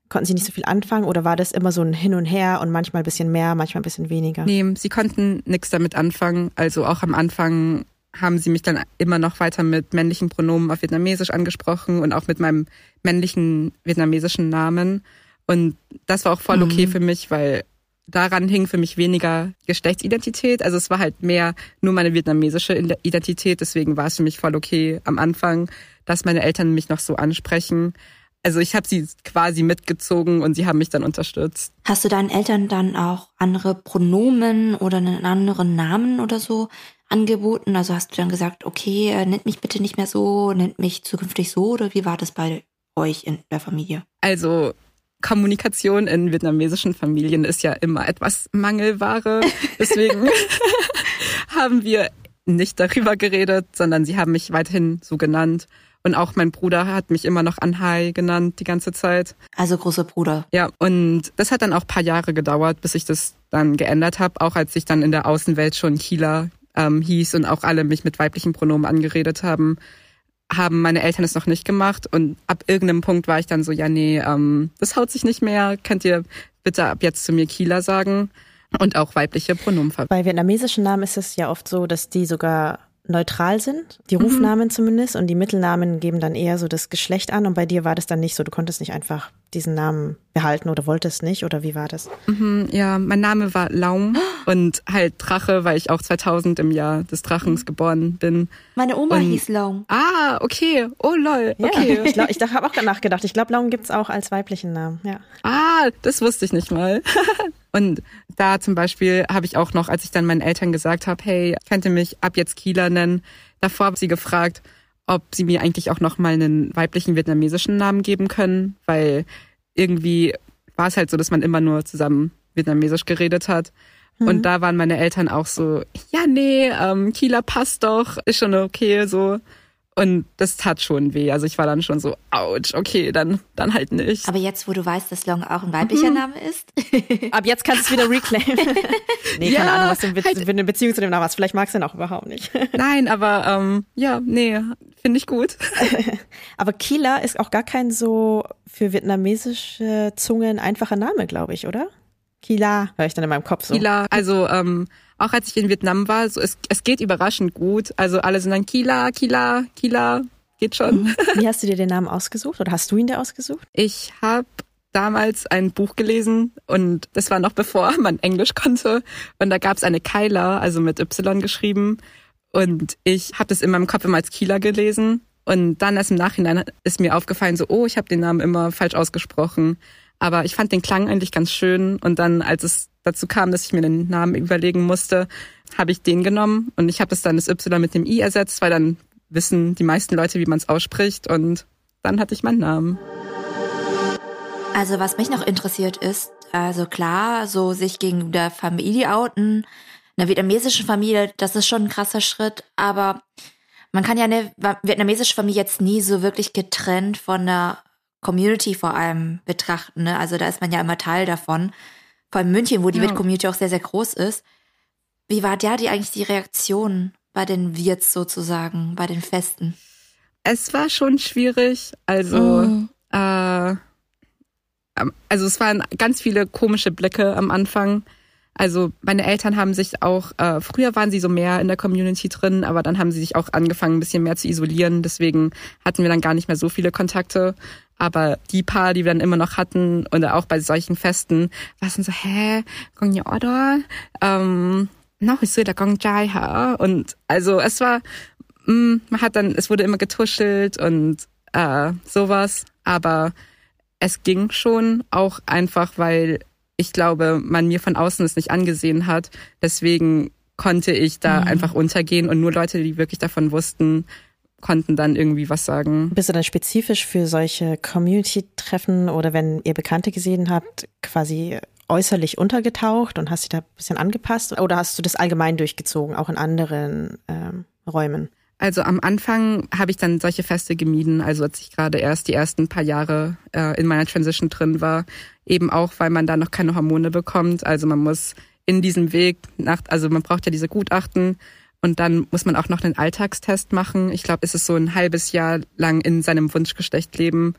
B: konnten sie nicht so viel anfangen oder war das immer so ein Hin und Her und manchmal ein bisschen mehr, manchmal ein bisschen weniger?
A: Nee, sie konnten nichts damit anfangen. Also auch am Anfang haben sie mich dann immer noch weiter mit männlichen Pronomen auf Vietnamesisch angesprochen und auch mit meinem männlichen vietnamesischen Namen. Und das war auch voll okay mhm. für mich, weil daran hing für mich weniger Geschlechtsidentität. Also es war halt mehr nur meine vietnamesische Identität. Deswegen war es für mich voll okay am Anfang, dass meine Eltern mich noch so ansprechen. Also ich habe sie quasi mitgezogen und sie haben mich dann unterstützt.
C: Hast du deinen Eltern dann auch andere Pronomen oder einen anderen Namen oder so angeboten? Also hast du dann gesagt, okay, äh, nennt mich bitte nicht mehr so, nennt mich zukünftig so oder wie war das bei euch in der Familie?
A: Also Kommunikation in vietnamesischen Familien ist ja immer etwas Mangelware. Deswegen haben wir nicht darüber geredet, sondern sie haben mich weiterhin so genannt. Und auch mein Bruder hat mich immer noch Anhai genannt die ganze Zeit.
C: Also großer Bruder.
A: Ja, und das hat dann auch paar Jahre gedauert, bis ich das dann geändert habe, auch als ich dann in der Außenwelt schon Kila ähm, hieß und auch alle mich mit weiblichen Pronomen angeredet haben, haben meine Eltern es noch nicht gemacht. Und ab irgendeinem Punkt war ich dann so, ja, nee, ähm, das haut sich nicht mehr. Könnt ihr bitte ab jetzt zu mir Kila sagen? Und auch weibliche Pronomen verwenden.
B: Bei vietnamesischen Namen ist es ja oft so, dass die sogar neutral sind, die Rufnamen mhm. zumindest, und die Mittelnamen geben dann eher so das Geschlecht an. Und bei dir war das dann nicht so, du konntest nicht einfach diesen Namen behalten oder wolltest nicht, oder wie war das?
A: Mhm, ja, mein Name war Laum und halt Drache, weil ich auch 2000 im Jahr des Drachens geboren bin.
C: Meine Oma und, hieß Laum.
A: Ah, okay. Oh lol, okay.
B: Ja, ich, glaub, ich habe auch nachgedacht. Ich glaube, Laum gibt's auch als weiblichen Namen, ja.
A: Ah, das wusste ich nicht mal. Und da zum Beispiel habe ich auch noch, als ich dann meinen Eltern gesagt habe, hey, könnt ihr mich ab jetzt Kieler nennen, davor habe ich sie gefragt, ob sie mir eigentlich auch noch mal einen weiblichen vietnamesischen Namen geben können, weil irgendwie war es halt so, dass man immer nur zusammen vietnamesisch geredet hat. Mhm. Und da waren meine Eltern auch so, ja, nee, ähm, Kieler passt doch, ist schon okay, so. Und das tat schon weh. Also ich war dann schon so, ouch, okay, dann, dann halt nicht.
C: Aber jetzt, wo du weißt, dass Long auch ein weiblicher mhm. Name ist.
B: Ab jetzt kannst du es wieder reclaimen. nee, ja, keine Ahnung, was du Be halt, eine Beziehung zu dem Namen hast. Vielleicht magst du ihn auch überhaupt nicht.
A: Nein, aber ähm, ja, nee, finde ich gut.
B: aber Kila ist auch gar kein so für vietnamesische Zungen einfacher Name, glaube ich, oder? Kila, höre ich dann in meinem Kopf so.
A: Kila, also ähm, auch als ich in Vietnam war, so es, es geht überraschend gut. Also alle sind dann Kila, Kila, Kila, geht schon. Mhm.
B: Wie hast du dir den Namen ausgesucht oder hast du ihn dir ausgesucht?
A: Ich habe damals ein Buch gelesen und das war noch bevor man Englisch konnte und da gab es eine Kyla, also mit Y geschrieben und ich habe das in meinem Kopf immer als Kila gelesen und dann erst im Nachhinein ist mir aufgefallen so, oh, ich habe den Namen immer falsch ausgesprochen. Aber ich fand den Klang eigentlich ganz schön. Und dann, als es dazu kam, dass ich mir den Namen überlegen musste, habe ich den genommen. Und ich habe das dann das Y mit dem I ersetzt, weil dann wissen die meisten Leute, wie man es ausspricht. Und dann hatte ich meinen Namen.
C: Also was mich noch interessiert ist, also klar, so sich gegen der Familie outen, einer vietnamesischen Familie, das ist schon ein krasser Schritt, aber man kann ja eine vietnamesische Familie jetzt nie so wirklich getrennt von der Community vor allem betrachten. Ne? Also da ist man ja immer Teil davon vor allem München, wo die ja. community auch sehr, sehr groß ist. Wie war da die eigentlich die Reaktion bei den Wirts sozusagen, bei den Festen?
A: Es war schon schwierig. Also, mhm. äh, also es waren ganz viele komische Blicke am Anfang. Also meine Eltern haben sich auch, äh, früher waren sie so mehr in der Community drin, aber dann haben sie sich auch angefangen, ein bisschen mehr zu isolieren. Deswegen hatten wir dann gar nicht mehr so viele Kontakte. Aber die paar, die wir dann immer noch hatten, oder auch bei solchen Festen, war es dann so, hä, con nhỏ đó, ähm, nó hồi xưa là con trai hả? Und also es war, mh, mm, man hat dann, es wurde immer getuschelt und äh, sowas, aber es ging schon auch einfach, weil ich glaube, man mir von außen es nicht angesehen hat. Deswegen konnte ich da mhm. einfach untergehen und nur Leute, die wirklich davon wussten, konnten dann irgendwie was sagen.
B: Bist du dann spezifisch für solche Community-Treffen oder wenn ihr Bekannte gesehen habt, quasi äußerlich untergetaucht und hast dich da ein bisschen angepasst oder hast du das allgemein durchgezogen, auch in anderen ähm, Räumen?
A: Also am Anfang habe ich dann solche Feste gemieden, also als ich gerade erst die ersten paar Jahre äh, in meiner Transition drin war, eben auch, weil man da noch keine Hormone bekommt. Also man muss in diesem Weg nach, also man braucht ja diese Gutachten und dann muss man auch noch einen Alltagstest machen. Ich glaube, es ist so ein halbes Jahr lang in seinem Wunschgeschlecht leben.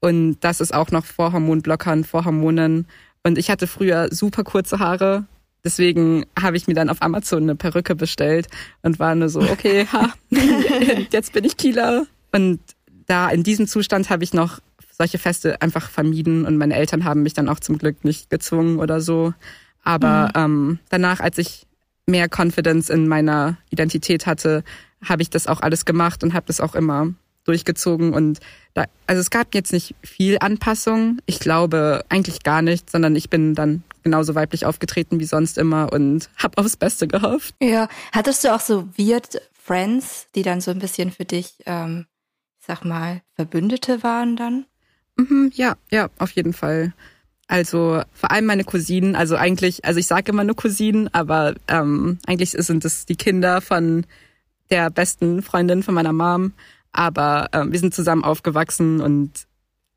A: Und das ist auch noch vor Hormonblockern, vor Hormonen. Und ich hatte früher super kurze Haare. Deswegen habe ich mir dann auf Amazon eine Perücke bestellt und war nur so, okay, ha, jetzt bin ich Kieler. Und da in diesem Zustand habe ich noch solche Feste einfach vermieden und meine Eltern haben mich dann auch zum Glück nicht gezwungen oder so. Aber mhm. ähm, danach, als ich mehr Confidence in meiner Identität hatte, habe ich das auch alles gemacht und habe das auch immer durchgezogen und da, also es gab jetzt nicht viel Anpassung. Ich glaube eigentlich gar nicht, sondern ich bin dann genauso weiblich aufgetreten wie sonst immer und habe aufs Beste gehofft.
C: Ja, hattest du auch so weird Friends, die dann so ein bisschen für dich, ähm, ich sag mal, Verbündete waren dann?
A: Mhm, ja, ja, auf jeden Fall. Also vor allem meine Cousinen, also eigentlich, also ich sage immer nur Cousinen, aber ähm, eigentlich sind es die Kinder von der besten Freundin von meiner Mom. Aber ähm, wir sind zusammen aufgewachsen und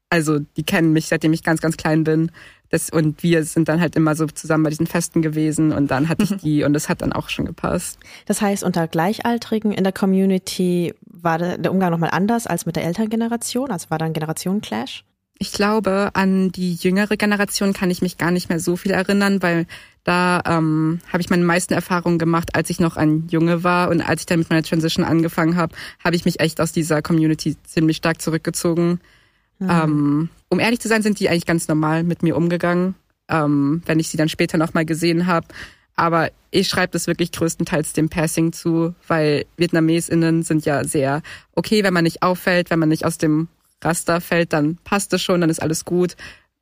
A: also die kennen mich, seitdem ich ganz, ganz klein bin. Das, und wir sind dann halt immer so zusammen bei diesen Festen gewesen und dann hatte ich die und es hat dann auch schon gepasst.
B: Das heißt, unter Gleichaltrigen in der Community war der Umgang nochmal anders als mit der Elterngeneration? Also war da ein Generationenclash?
A: Ich glaube, an die jüngere Generation kann ich mich gar nicht mehr so viel erinnern, weil da ähm, habe ich meine meisten Erfahrungen gemacht, als ich noch ein Junge war und als ich dann mit meiner Transition angefangen habe, habe ich mich echt aus dieser Community ziemlich stark zurückgezogen. Mhm. Ähm, um ehrlich zu sein, sind die eigentlich ganz normal mit mir umgegangen, ähm, wenn ich sie dann später nochmal gesehen habe. Aber ich schreibe das wirklich größtenteils dem Passing zu, weil VietnamesInnen sind ja sehr okay, wenn man nicht auffällt, wenn man nicht aus dem Raster fällt, dann passt es schon, dann ist alles gut.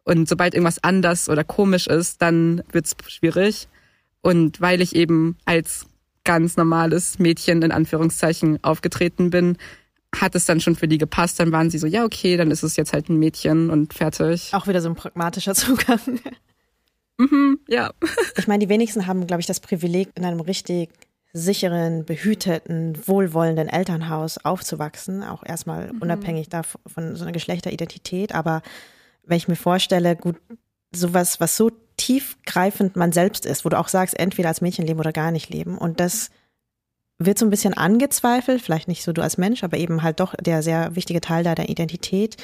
A: Und sobald irgendwas anders oder komisch ist, dann wird's schwierig. Und weil ich eben als ganz normales Mädchen in Anführungszeichen aufgetreten bin, hat es dann schon für die gepasst. Dann waren sie so, ja, okay, dann ist es jetzt halt ein Mädchen und fertig.
B: Auch wieder so ein pragmatischer Zugang.
A: mhm, ja.
B: Ich meine, die wenigsten haben, glaube ich, das Privileg, in einem richtig sicheren, behüteten, wohlwollenden Elternhaus aufzuwachsen, auch erstmal mhm. unabhängig davon von so einer Geschlechteridentität. Aber wenn ich mir vorstelle, gut, sowas, was so tiefgreifend man selbst ist, wo du auch sagst, entweder als Mädchen leben oder gar nicht leben. Und das wird so ein bisschen angezweifelt, vielleicht nicht so du als Mensch, aber eben halt doch der sehr wichtige Teil deiner Identität.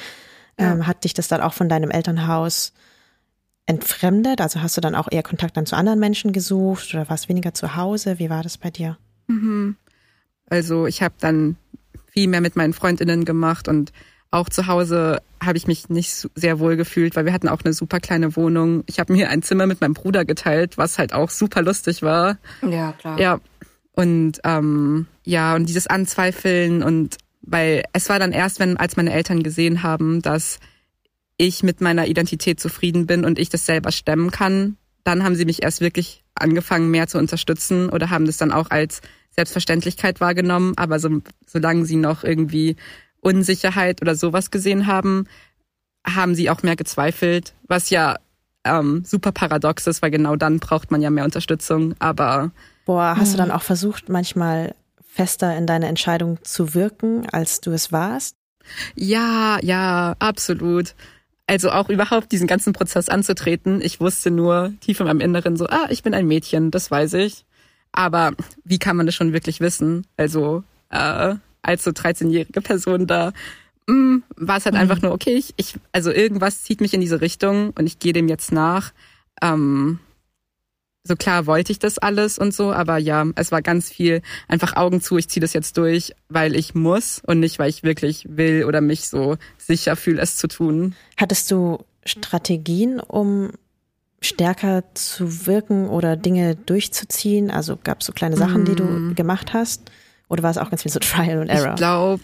B: Ja. Ähm, hat dich das dann auch von deinem Elternhaus entfremdet? Also hast du dann auch eher Kontakt dann zu anderen Menschen gesucht oder warst weniger zu Hause? Wie war das bei dir?
A: Mhm. Also ich habe dann viel mehr mit meinen Freundinnen gemacht und auch zu Hause habe ich mich nicht sehr wohl gefühlt, weil wir hatten auch eine super kleine Wohnung. Ich habe mir ein Zimmer mit meinem Bruder geteilt, was halt auch super lustig war.
C: Ja, klar.
A: Ja. Und ähm, ja, und dieses Anzweifeln und weil es war dann erst, wenn, als meine Eltern gesehen haben, dass ich mit meiner Identität zufrieden bin und ich das selber stemmen kann, dann haben sie mich erst wirklich angefangen, mehr zu unterstützen oder haben das dann auch als Selbstverständlichkeit wahrgenommen. Aber so, solange sie noch irgendwie Unsicherheit oder sowas gesehen haben, haben sie auch mehr gezweifelt, was ja ähm, super paradox ist, weil genau dann braucht man ja mehr Unterstützung. Aber
B: boah, hast du hm. dann auch versucht, manchmal fester in deine Entscheidung zu wirken, als du es warst?
A: Ja, ja, absolut. Also auch überhaupt diesen ganzen Prozess anzutreten. Ich wusste nur tief in meinem Inneren so, ah, ich bin ein Mädchen, das weiß ich. Aber wie kann man das schon wirklich wissen? Also äh, als so 13-jährige Person da mh, mm, war es halt mhm. einfach nur, okay, ich, ich, also irgendwas zieht mich in diese Richtung und ich gehe dem jetzt nach. Ähm, so klar wollte ich das alles und so, aber ja, es war ganz viel einfach Augen zu, ich ziehe das jetzt durch, weil ich muss und nicht, weil ich wirklich will oder mich so sicher fühle, es zu tun.
B: Hattest du Strategien, um stärker zu wirken oder Dinge durchzuziehen? Also gab es so kleine Sachen, die du mm. gemacht hast? Oder war es auch ganz viel so Trial and Error?
A: Ich glaube,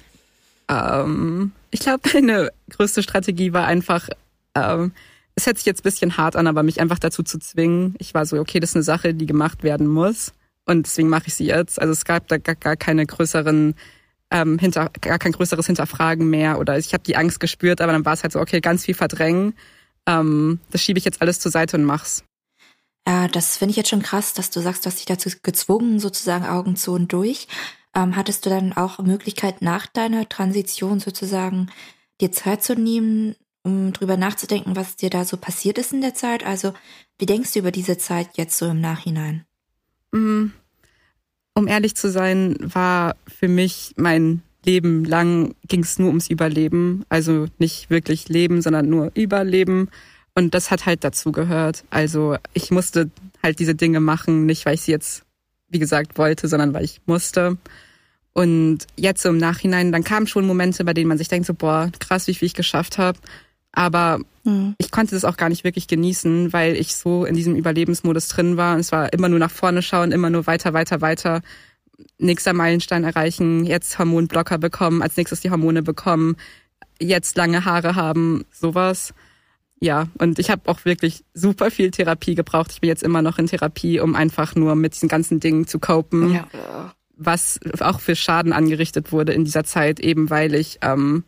A: ähm, ich glaube, meine größte Strategie war einfach, ähm, es hört sich jetzt bisschen hart an, aber mich einfach dazu zu zwingen. Ich war so, okay, das ist eine Sache, die gemacht werden muss. Und deswegen mache ich sie jetzt. Also es gab da gar, gar keine größeren ähm, hinter, gar kein größeres Hinterfragen mehr oder ich habe die Angst gespürt, aber dann war es halt so, okay, ganz viel verdrängen. Ähm, das schiebe ich jetzt alles zur Seite und mach's.
C: Ja, das finde ich jetzt schon krass, dass du sagst, du hast dich dazu gezwungen, sozusagen Augen zu und durch. Ähm, hattest du dann auch Möglichkeit, nach deiner Transition sozusagen dir Zeit zu nehmen, um drüber nachzudenken, was dir da so passiert ist in der Zeit? Also, wie denkst du über diese Zeit jetzt so im Nachhinein?
A: Mm, um ehrlich zu sein, war für mich mein Leben lang ging es nur ums Überleben. Also nicht wirklich Leben, sondern nur Überleben. Und das hat halt dazu gehört. Also ich musste halt diese Dinge machen, nicht weil ich sie jetzt, wie gesagt, wollte, sondern weil ich musste. Und jetzt so im Nachhinein, dann kamen schon Momente, bei denen man sich denkt, so, boah, krass, wie viel ich geschafft habe. Aber mhm. ich konnte das auch gar nicht wirklich genießen, weil ich so in diesem Überlebensmodus drin war. Und es war immer nur nach vorne schauen, immer nur weiter, weiter, weiter. nächster Meilenstein erreichen, jetzt Hormonblocker bekommen, als nächstes die Hormone bekommen, jetzt lange Haare haben, sowas. Ja, und ich habe auch wirklich super viel Therapie gebraucht. Ich bin jetzt immer noch in Therapie, um einfach nur mit diesen ganzen Dingen zu copen, ja. was auch für Schaden angerichtet wurde in dieser Zeit, eben weil ich ähm,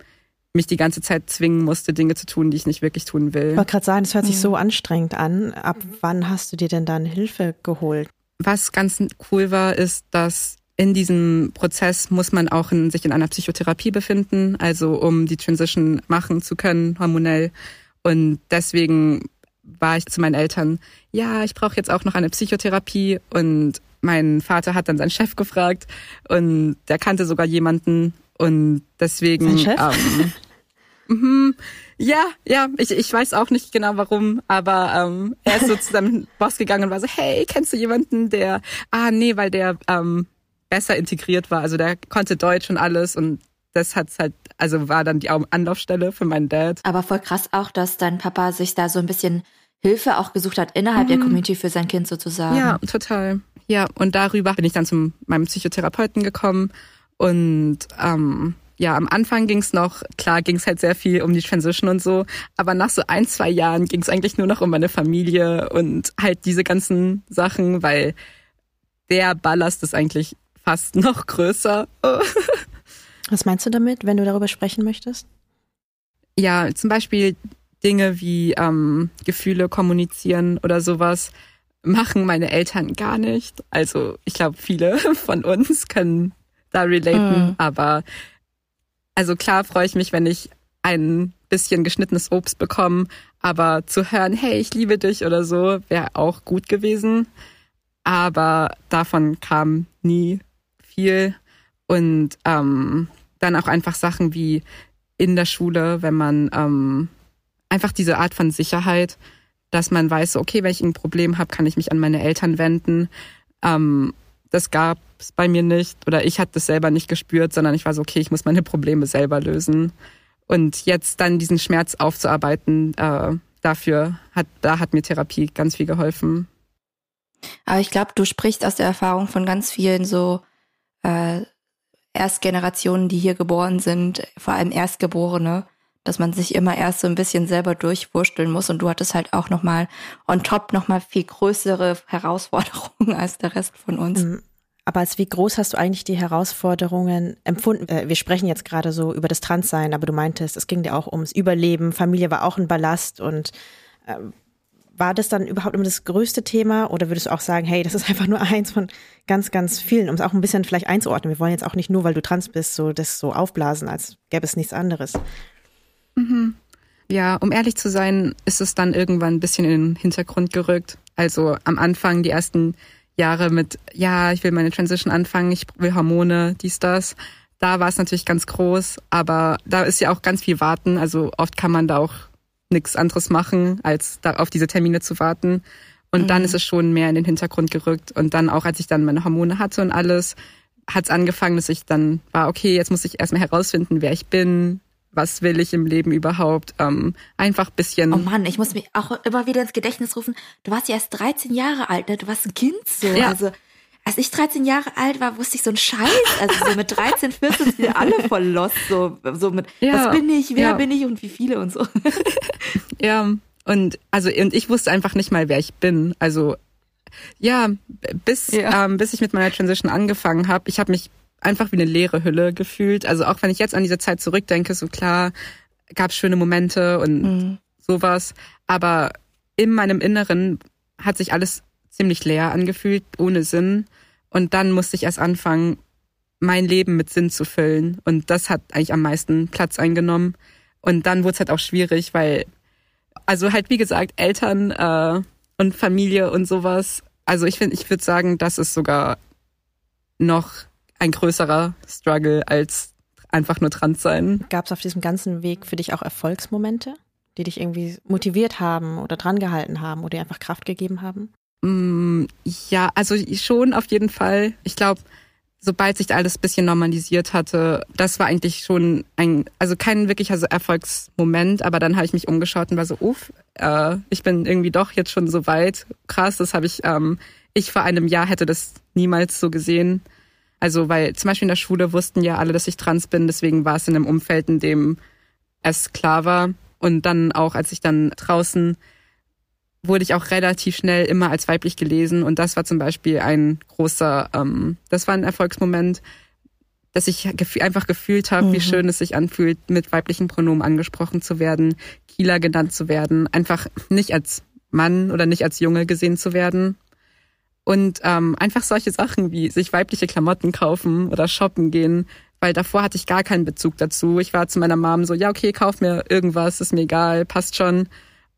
A: mich die ganze Zeit zwingen musste, Dinge zu tun, die ich nicht wirklich tun will.
B: Ich wollte gerade sagen, es hört sich so anstrengend an. Ab wann hast du dir denn dann Hilfe geholt?
A: Was ganz cool war, ist, dass in diesem Prozess muss man auch in, sich in einer Psychotherapie befinden, also um die Transition machen zu können, hormonell. Und deswegen war ich zu meinen Eltern, ja, ich brauche jetzt auch noch eine Psychotherapie. Und mein Vater hat dann seinen Chef gefragt und der kannte sogar jemanden. Und deswegen.
B: Sein Chef? Ähm,
A: Mhm. Ja, ja, ich, ich weiß auch nicht genau warum, aber ähm, er ist so zu seinem Boss gegangen und war so, hey, kennst du jemanden, der, ah nee, weil der ähm, besser integriert war, also der konnte Deutsch und alles und das hat's halt, also war dann die Anlaufstelle für meinen Dad.
C: Aber voll krass auch, dass dein Papa sich da so ein bisschen Hilfe auch gesucht hat innerhalb mhm. der Community für sein Kind sozusagen.
A: Ja, total. Ja, und darüber bin ich dann zu meinem Psychotherapeuten gekommen und ähm, ja, am Anfang ging's noch, klar ging's halt sehr viel um die Transition und so, aber nach so ein, zwei Jahren ging's eigentlich nur noch um meine Familie und halt diese ganzen Sachen, weil der Ballast ist eigentlich fast noch größer.
B: Was meinst du damit, wenn du darüber sprechen möchtest?
A: Ja, zum Beispiel Dinge wie ähm, Gefühle kommunizieren oder sowas machen meine Eltern gar nicht. Also ich glaube, viele von uns können da relaten, mhm. aber also klar freue ich mich, wenn ich ein bisschen geschnittenes Obst bekomme, aber zu hören, hey, ich liebe dich oder so, wäre auch gut gewesen. Aber davon kam nie viel. Und ähm, dann auch einfach Sachen wie in der Schule, wenn man ähm, einfach diese Art von Sicherheit, dass man weiß, okay, wenn ich ein Problem habe, kann ich mich an meine Eltern wenden. Ähm, das gab es bei mir nicht oder ich hatte das selber nicht gespürt, sondern ich war so, okay, ich muss meine Probleme selber lösen. Und jetzt dann diesen Schmerz aufzuarbeiten, äh, dafür hat, da hat mir Therapie ganz viel geholfen.
C: Aber ich glaube, du sprichst aus der Erfahrung von ganz vielen so äh, Erstgenerationen, die hier geboren sind, vor allem Erstgeborene, dass man sich immer erst so ein bisschen selber durchwursteln muss und du hattest halt auch nochmal on top nochmal viel größere Herausforderungen als der Rest von uns. Mhm.
B: Aber als wie groß hast du eigentlich die Herausforderungen empfunden? Äh, wir sprechen jetzt gerade so über das Transsein, aber du meintest, es ging dir auch ums Überleben, Familie war auch ein Ballast und äh, war das dann überhaupt immer das größte Thema oder würdest du auch sagen, hey, das ist einfach nur eins von ganz, ganz vielen, um es auch ein bisschen vielleicht einzuordnen. Wir wollen jetzt auch nicht nur, weil du trans bist, so das so aufblasen, als gäbe es nichts anderes.
A: Ja, um ehrlich zu sein, ist es dann irgendwann ein bisschen in den Hintergrund gerückt. Also am Anfang, die ersten Jahre mit, ja, ich will meine Transition anfangen, ich will Hormone, dies, das. Da war es natürlich ganz groß, aber da ist ja auch ganz viel Warten. Also oft kann man da auch nichts anderes machen, als da auf diese Termine zu warten. Und mhm. dann ist es schon mehr in den Hintergrund gerückt. Und dann auch, als ich dann meine Hormone hatte und alles, hat es angefangen, dass ich dann war, okay, jetzt muss ich erstmal herausfinden, wer ich bin, was will ich im Leben überhaupt? Ähm, einfach bisschen.
C: Oh Mann, ich muss mich auch immer wieder ins Gedächtnis rufen. Du warst ja erst 13 Jahre alt, ne? Du warst ein Kind so. Ja. Also als ich 13 Jahre alt war, wusste ich so einen Scheiß. Also so mit 13, 14 sind wir alle voll lost. So, so mit, ja, was bin ich, wer ja. bin ich und wie viele und so.
A: Ja, und also und ich wusste einfach nicht mal, wer ich bin. Also ja, bis ja. Ähm, bis ich mit meiner Transition angefangen habe, ich habe mich einfach wie eine leere Hülle gefühlt. Also auch wenn ich jetzt an diese Zeit zurückdenke, so klar, gab es schöne Momente und mhm. sowas. Aber in meinem Inneren hat sich alles ziemlich leer angefühlt, ohne Sinn. Und dann musste ich erst anfangen, mein Leben mit Sinn zu füllen. Und das hat eigentlich am meisten Platz eingenommen. Und dann wurde es halt auch schwierig, weil, also halt wie gesagt, Eltern äh, und Familie und sowas. Also ich finde, ich würde sagen, das ist sogar noch ein größerer Struggle als einfach nur trans sein.
B: Gab es auf diesem ganzen Weg für dich auch Erfolgsmomente, die dich irgendwie motiviert haben oder drangehalten haben oder dir einfach Kraft gegeben haben?
A: Mm, ja, also schon auf jeden Fall. Ich glaube, sobald sich alles bisschen normalisiert hatte, das war eigentlich schon ein, also kein wirklicher Erfolgsmoment, aber dann habe ich mich umgeschaut und war so, uff, äh, ich bin irgendwie doch jetzt schon so weit. Krass, das habe ich, ähm, ich vor einem Jahr hätte das niemals so gesehen. Also, weil zum Beispiel in der Schule wussten ja alle, dass ich trans bin, deswegen war es in einem Umfeld, in dem es klar war. Und dann auch, als ich dann draußen wurde ich auch relativ schnell immer als weiblich gelesen. Und das war zum Beispiel ein großer, ähm, das war ein Erfolgsmoment, dass ich gef einfach gefühlt habe, mhm. wie schön es sich anfühlt, mit weiblichen Pronomen angesprochen zu werden, Kieler genannt zu werden, einfach nicht als Mann oder nicht als Junge gesehen zu werden. Und ähm, einfach solche Sachen wie sich weibliche Klamotten kaufen oder shoppen gehen, weil davor hatte ich gar keinen Bezug dazu. Ich war zu meiner Mom so, ja, okay, kauf mir irgendwas, ist mir egal, passt schon.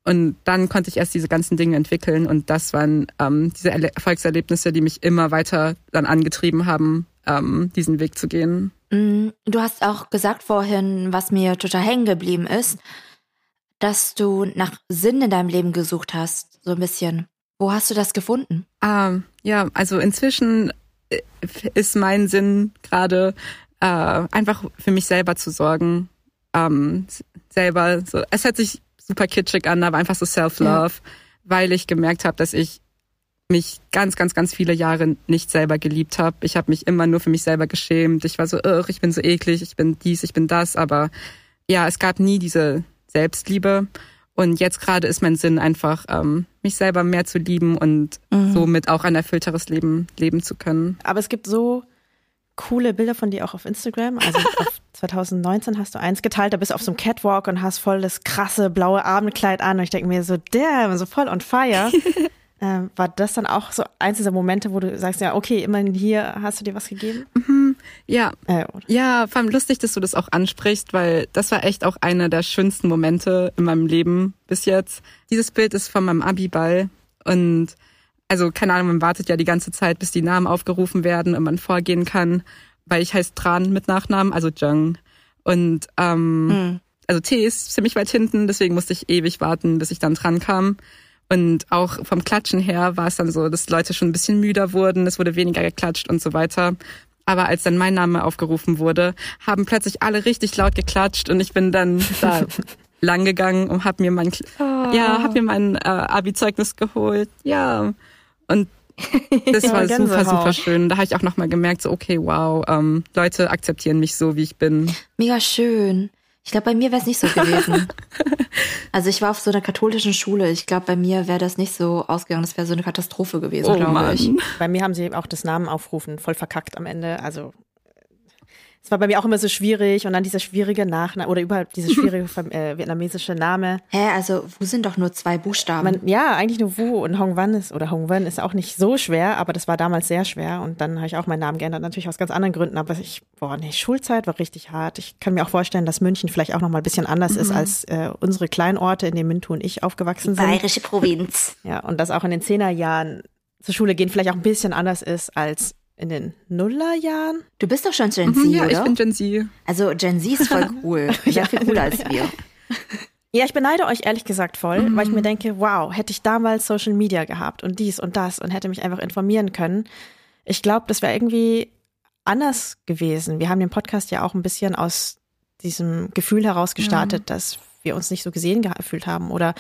A: Und dann konnte ich erst diese ganzen Dinge entwickeln und das waren ähm, diese Erfolgserlebnisse, die mich immer weiter dann angetrieben haben, ähm, diesen Weg zu gehen.
C: Mm, du hast auch gesagt vorhin, was mir total hängen geblieben ist, dass du nach Sinn in deinem Leben gesucht hast, so ein bisschen. Wo hast du das gefunden?
A: Ähm, ja, also inzwischen äh, ist mein Sinn gerade äh, einfach für mich selber zu sorgen. Ähm, selber so, es hört sich super kitschig an, aber einfach so Self-Love, ja. weil ich gemerkt habe, dass ich mich ganz, ganz, ganz viele Jahre nicht selber geliebt habe. Ich habe mich immer nur für mich selber geschämt. Ich war so, Ugh, ich bin so eklig, ich bin dies, ich bin das. Aber ja, es gab nie diese Selbstliebe. Und jetzt gerade ist mein Sinn einfach, ähm, mich selber mehr zu lieben und mhm. somit auch ein erfüllteres Leben leben zu können.
B: Aber es gibt so coole Bilder von dir auch auf Instagram. Also auf 2019 hast du eins geteilt, da bist du auf so einem Catwalk und hast voll das krasse blaue Abendkleid an und ich denke mir so, damn, so voll on fire. ähm, war das dann auch so eins dieser Momente, wo du sagst, ja, okay, immerhin hier hast du dir was gegeben?
A: Mhm, ja. Äh, ja, vor allem lustig, dass du das auch ansprichst, weil das war echt auch einer der schönsten Momente in meinem Leben bis jetzt. Dieses Bild ist von meinem Abiball und also keine Ahnung, man wartet ja die ganze Zeit, bis die Namen aufgerufen werden und man vorgehen kann, weil ich heiße Tran mit Nachnamen, also Jung. Und ähm, mhm. also T ist ziemlich weit hinten, deswegen musste ich ewig warten, bis ich dann dran kam. Und auch vom Klatschen her war es dann so, dass Leute schon ein bisschen müder wurden, es wurde weniger geklatscht und so weiter. Aber als dann mein Name aufgerufen wurde, haben plötzlich alle richtig laut geklatscht und ich bin dann da lang gegangen und hab mir mein oh. ja, hab mir mein äh, Abi-Zeugnis geholt. Ja, und das war super, super schön. Da habe ich auch nochmal gemerkt, so, okay, wow, ähm, Leute akzeptieren mich so, wie ich bin.
C: Mega schön. Ich glaube, bei mir wäre es nicht so gewesen. also ich war auf so einer katholischen Schule. Ich glaube, bei mir wäre das nicht so ausgegangen. Das wäre so eine Katastrophe gewesen, oh, glaube ich.
B: Bei mir haben sie auch das Namen aufrufen voll verkackt am Ende. Also es war bei mir auch immer so schwierig und dann dieser schwierige Nachname oder überhaupt dieser schwierige äh, vietnamesische Name.
C: Hä, also Wu sind doch nur zwei Buchstaben. Man,
B: ja, eigentlich nur Wu und Hong Wan ist oder Hong Wan ist auch nicht so schwer, aber das war damals sehr schwer und dann habe ich auch meinen Namen geändert, natürlich aus ganz anderen Gründen, aber ich, boah, nee, Schulzeit war richtig hart. Ich kann mir auch vorstellen, dass München vielleicht auch noch mal ein bisschen anders mhm. ist als äh, unsere Kleinorte, in denen Mintu und ich aufgewachsen sind.
C: Bayerische Provinz.
B: Ja, und dass auch in den Zehnerjahren zur Schule gehen vielleicht auch ein bisschen anders ist als in den Nullerjahren.
C: Du bist doch schon Gen Z, mhm,
A: ja,
C: oder?
A: ich bin Gen Z.
C: Also Gen Z ist voll cool. ja, viel cooler als wir.
B: Ja, ich beneide euch ehrlich gesagt voll, mhm. weil ich mir denke, wow, hätte ich damals Social Media gehabt und dies und das und hätte mich einfach informieren können. Ich glaube, das wäre irgendwie anders gewesen. Wir haben den Podcast ja auch ein bisschen aus diesem Gefühl heraus gestartet, ja. dass wir uns nicht so gesehen gefühlt haben oder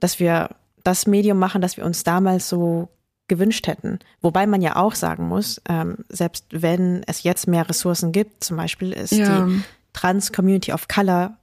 B: dass wir das Medium machen, das wir uns damals so gewünscht hätten. Wobei man ja auch sagen muss, ähm, selbst wenn es jetzt mehr Ressourcen gibt, zum Beispiel ist ja. die Trans-Community of Color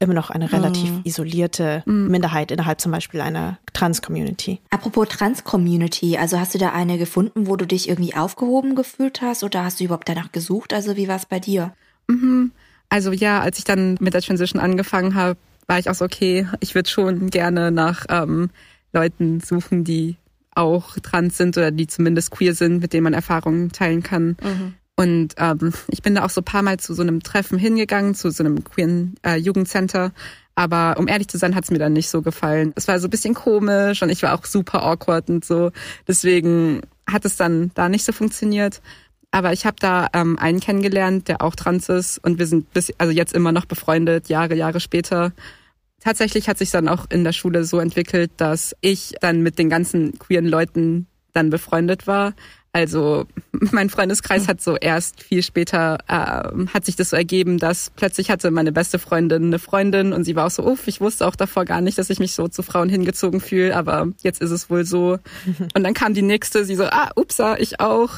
B: immer noch eine relativ oh. isolierte mhm. Minderheit innerhalb zum Beispiel einer Trans-Community.
C: Apropos Trans-Community, also hast du da eine gefunden, wo du dich irgendwie aufgehoben gefühlt hast oder hast du überhaupt danach gesucht? Also wie war es bei dir?
A: Mhm. Also ja, als ich dann mit der Transition angefangen habe, war ich auch so, okay, ich würde schon gerne nach ähm, Leuten suchen, die auch trans sind oder die zumindest queer sind, mit denen man Erfahrungen teilen kann. Mhm. Und ähm, ich bin da auch so ein paar Mal zu so einem Treffen hingegangen, zu so einem queeren äh, Jugendcenter. Aber um ehrlich zu sein, hat es mir dann nicht so gefallen. Es war so ein bisschen komisch und ich war auch super awkward und so. Deswegen hat es dann da nicht so funktioniert. Aber ich habe da ähm, einen kennengelernt, der auch trans ist und wir sind bis also jetzt immer noch befreundet, Jahre, Jahre später. Tatsächlich hat sich dann auch in der Schule so entwickelt, dass ich dann mit den ganzen queeren Leuten dann befreundet war. Also mein Freundeskreis hat so erst viel später äh, hat sich das so ergeben, dass plötzlich hatte meine beste Freundin eine Freundin und sie war auch so, uff, ich wusste auch davor gar nicht, dass ich mich so zu Frauen hingezogen fühle, aber jetzt ist es wohl so. Und dann kam die nächste, sie so, ah, upsa, ich auch.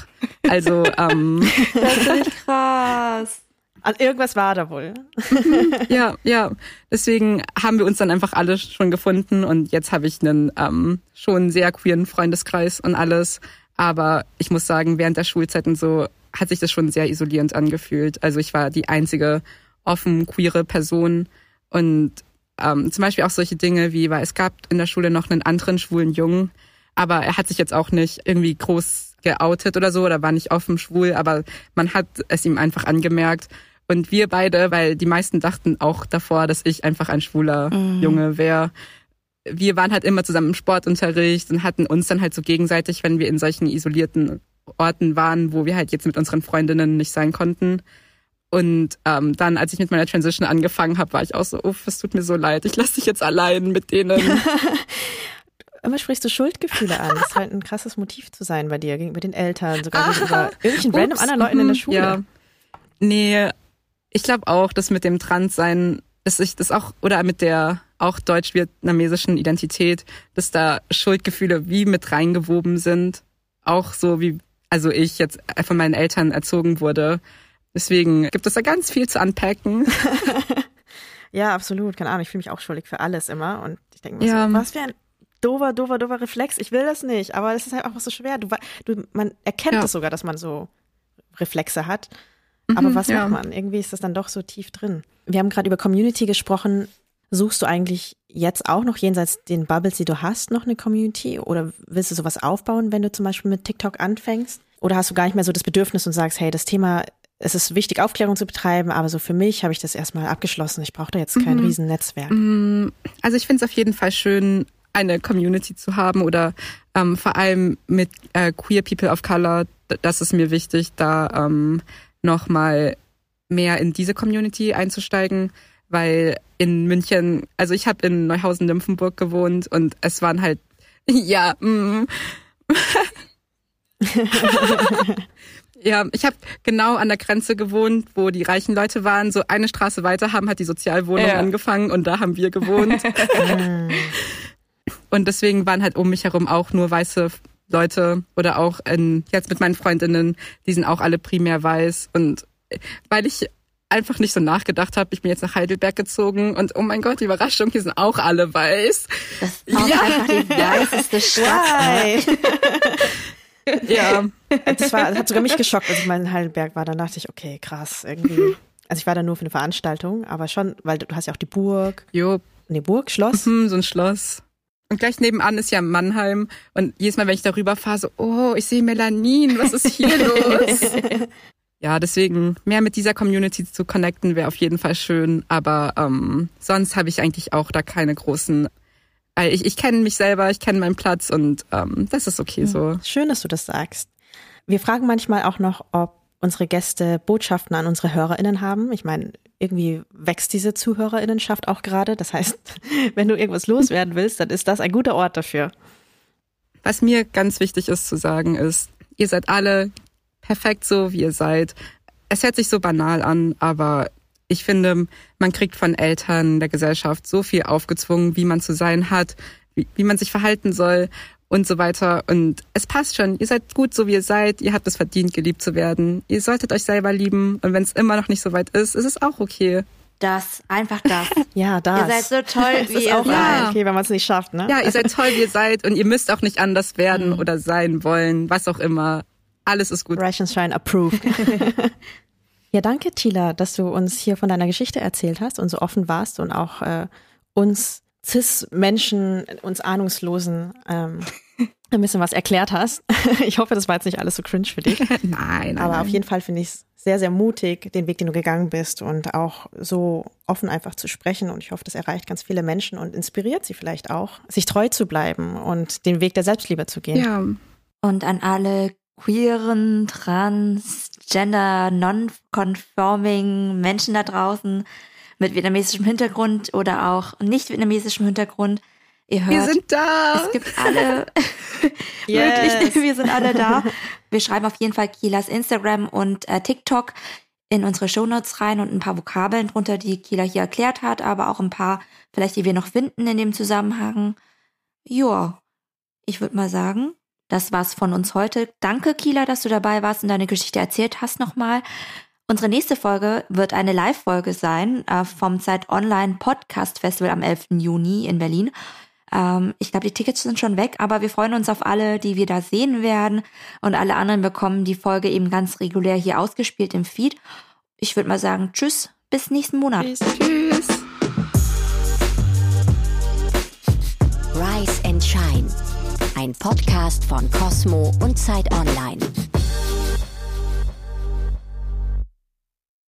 A: Also ähm,
C: das ist krass.
B: Also irgendwas war da wohl.
A: ja, ja. Deswegen haben wir uns dann einfach alle schon gefunden und jetzt habe ich einen ähm, schon sehr queeren Freundeskreis und alles. Aber ich muss sagen, während der Schulzeit und so hat sich das schon sehr isolierend angefühlt. Also ich war die einzige offen queere Person und ähm, zum Beispiel auch solche Dinge wie, weil es gab in der Schule noch einen anderen schwulen Jungen, aber er hat sich jetzt auch nicht irgendwie groß geoutet oder so oder war nicht offen schwul, aber man hat es ihm einfach angemerkt. Und wir beide, weil die meisten dachten auch davor, dass ich einfach ein schwuler mhm. Junge wäre. Wir waren halt immer zusammen im Sportunterricht und hatten uns dann halt so gegenseitig, wenn wir in solchen isolierten Orten waren, wo wir halt jetzt mit unseren Freundinnen nicht sein konnten. Und ähm, dann, als ich mit meiner Transition angefangen habe, war ich auch so, uff, es tut mir so leid, ich lasse dich jetzt allein mit denen.
B: Immer sprichst du Schuldgefühle an. Das ist halt ein krasses Motiv zu sein bei dir, gegenüber den Eltern, sogar gegenüber irgendwelchen random anderen Leuten in der mhm, Schule. Ja.
A: Nee, ich glaube auch, dass mit dem Transsein, dass ich das auch, oder mit der auch deutsch-vietnamesischen Identität, dass da Schuldgefühle wie mit reingewoben sind. Auch so wie, also ich jetzt von meinen Eltern erzogen wurde. Deswegen gibt es da ganz viel zu unpacken.
B: ja, absolut. Keine Ahnung, ich fühle mich auch schuldig für alles immer. Und ich denke mir ja. so, was für ein dover, dover, dover Reflex. Ich will das nicht, aber es ist halt auch so schwer. Du, du, man erkennt es ja. sogar, dass man so Reflexe hat. Aber mhm, was ja. macht man? Irgendwie ist das dann doch so tief drin. Wir haben gerade über Community gesprochen. Suchst du eigentlich jetzt auch noch jenseits den Bubbles, die du hast, noch eine Community? Oder willst du sowas aufbauen, wenn du zum Beispiel mit TikTok anfängst? Oder hast du gar nicht mehr so das Bedürfnis und sagst, hey, das Thema, es ist wichtig, Aufklärung zu betreiben, aber so für mich habe ich das erstmal abgeschlossen. Ich brauche da jetzt kein mhm. Riesennetzwerk.
A: Mhm. Also ich finde es auf jeden Fall schön, eine Community zu haben oder ähm, vor allem mit äh, Queer People of Color. Das ist mir wichtig, da ähm, nochmal mehr in diese Community einzusteigen, weil in München, also ich habe in Neuhausen-Nymphenburg gewohnt und es waren halt, ja, mm, ja, ich habe genau an der Grenze gewohnt, wo die reichen Leute waren. So eine Straße weiter haben hat die Sozialwohnung ja. angefangen und da haben wir gewohnt. und deswegen waren halt um mich herum auch nur weiße Leute oder auch in, jetzt mit meinen Freundinnen, die sind auch alle primär weiß. Und weil ich einfach nicht so nachgedacht habe, ich bin jetzt nach Heidelberg gezogen und oh mein Gott, die Überraschung, hier sind auch alle weiß.
C: Das ist auch ja. einfach die weißeste Stadt.
B: ja. Das, war, das hat sogar mich geschockt, als ich mal in Heidelberg war. Dann dachte ich, okay, krass, irgendwie. Also ich war da nur für eine Veranstaltung, aber schon, weil du hast ja auch die Burg.
A: Jo.
B: Nee, Burg, Schloss.
A: Mhm, so ein Schloss. Und gleich nebenan ist ja Mannheim. Und jedes Mal, wenn ich darüber fahre, so, oh, ich sehe Melanin, was ist hier los? ja, deswegen mehr mit dieser Community zu connecten wäre auf jeden Fall schön. Aber ähm, sonst habe ich eigentlich auch da keine großen. Weil ich, ich kenne mich selber, ich kenne meinen Platz und ähm, das ist okay so.
B: Schön, dass du das sagst. Wir fragen manchmal auch noch, ob unsere Gäste Botschaften an unsere HörerInnen haben. Ich meine, irgendwie wächst diese ZuhörerInnenschaft auch gerade. Das heißt, wenn du irgendwas loswerden willst, dann ist das ein guter Ort dafür.
A: Was mir ganz wichtig ist zu sagen, ist, ihr seid alle perfekt so, wie ihr seid. Es hört sich so banal an, aber ich finde, man kriegt von Eltern der Gesellschaft so viel aufgezwungen, wie man zu sein hat, wie, wie man sich verhalten soll und so weiter. Und es passt schon. Ihr seid gut, so wie ihr seid. Ihr habt es verdient, geliebt zu werden. Ihr solltet euch selber lieben. Und wenn es immer noch nicht so weit ist, ist es auch okay.
C: Das, einfach das.
B: ja, das.
C: Ihr seid so toll, wie
B: ist
C: ihr
B: auch seid. Okay, wenn man es nicht schafft, ne?
A: Ja, ihr seid toll, wie ihr seid. Und ihr müsst auch nicht anders werden mhm. oder sein wollen, was auch immer. Alles ist gut.
B: Rationshine approved. ja, danke, Tila, dass du uns hier von deiner Geschichte erzählt hast und so offen warst und auch äh, uns Cis-Menschen, uns Ahnungslosen, ähm, ein bisschen was erklärt hast. Ich hoffe, das war jetzt nicht alles so cringe für dich.
A: nein, nein.
B: Aber
A: nein.
B: auf jeden Fall finde ich es sehr, sehr mutig, den Weg, den du gegangen bist und auch so offen einfach zu sprechen. Und ich hoffe, das erreicht ganz viele Menschen und inspiriert sie vielleicht auch, sich treu zu bleiben und den Weg der Selbstliebe zu gehen.
A: Ja.
C: Und an alle queeren, trans, gender, non-conforming Menschen da draußen, mit vietnamesischem Hintergrund oder auch nicht vietnamesischem Hintergrund. Ihr hört,
A: Wir sind da.
C: es gibt alle,
B: Yes.
C: wir sind alle da. Wir schreiben auf jeden Fall Kilas Instagram und äh, TikTok in unsere Shownotes rein und ein paar Vokabeln drunter, die Kila hier erklärt hat, aber auch ein paar, vielleicht die wir noch finden in dem Zusammenhang. Ja, ich würde mal sagen, das war's von uns heute. Danke, Kila, dass du dabei warst und deine Geschichte erzählt hast nochmal. Unsere nächste Folge wird eine Live-Folge sein äh, vom Zeit Online Podcast Festival am 11. Juni in Berlin. Ähm, ich glaube, die Tickets sind schon weg, aber wir freuen uns auf alle, die wir da sehen werden. Und alle anderen bekommen die Folge eben ganz regulär hier ausgespielt im Feed. Ich würde mal sagen, tschüss, bis nächsten Monat.
A: Tschüss.
D: Rise and Shine. Ein Podcast von Cosmo und Zeit Online.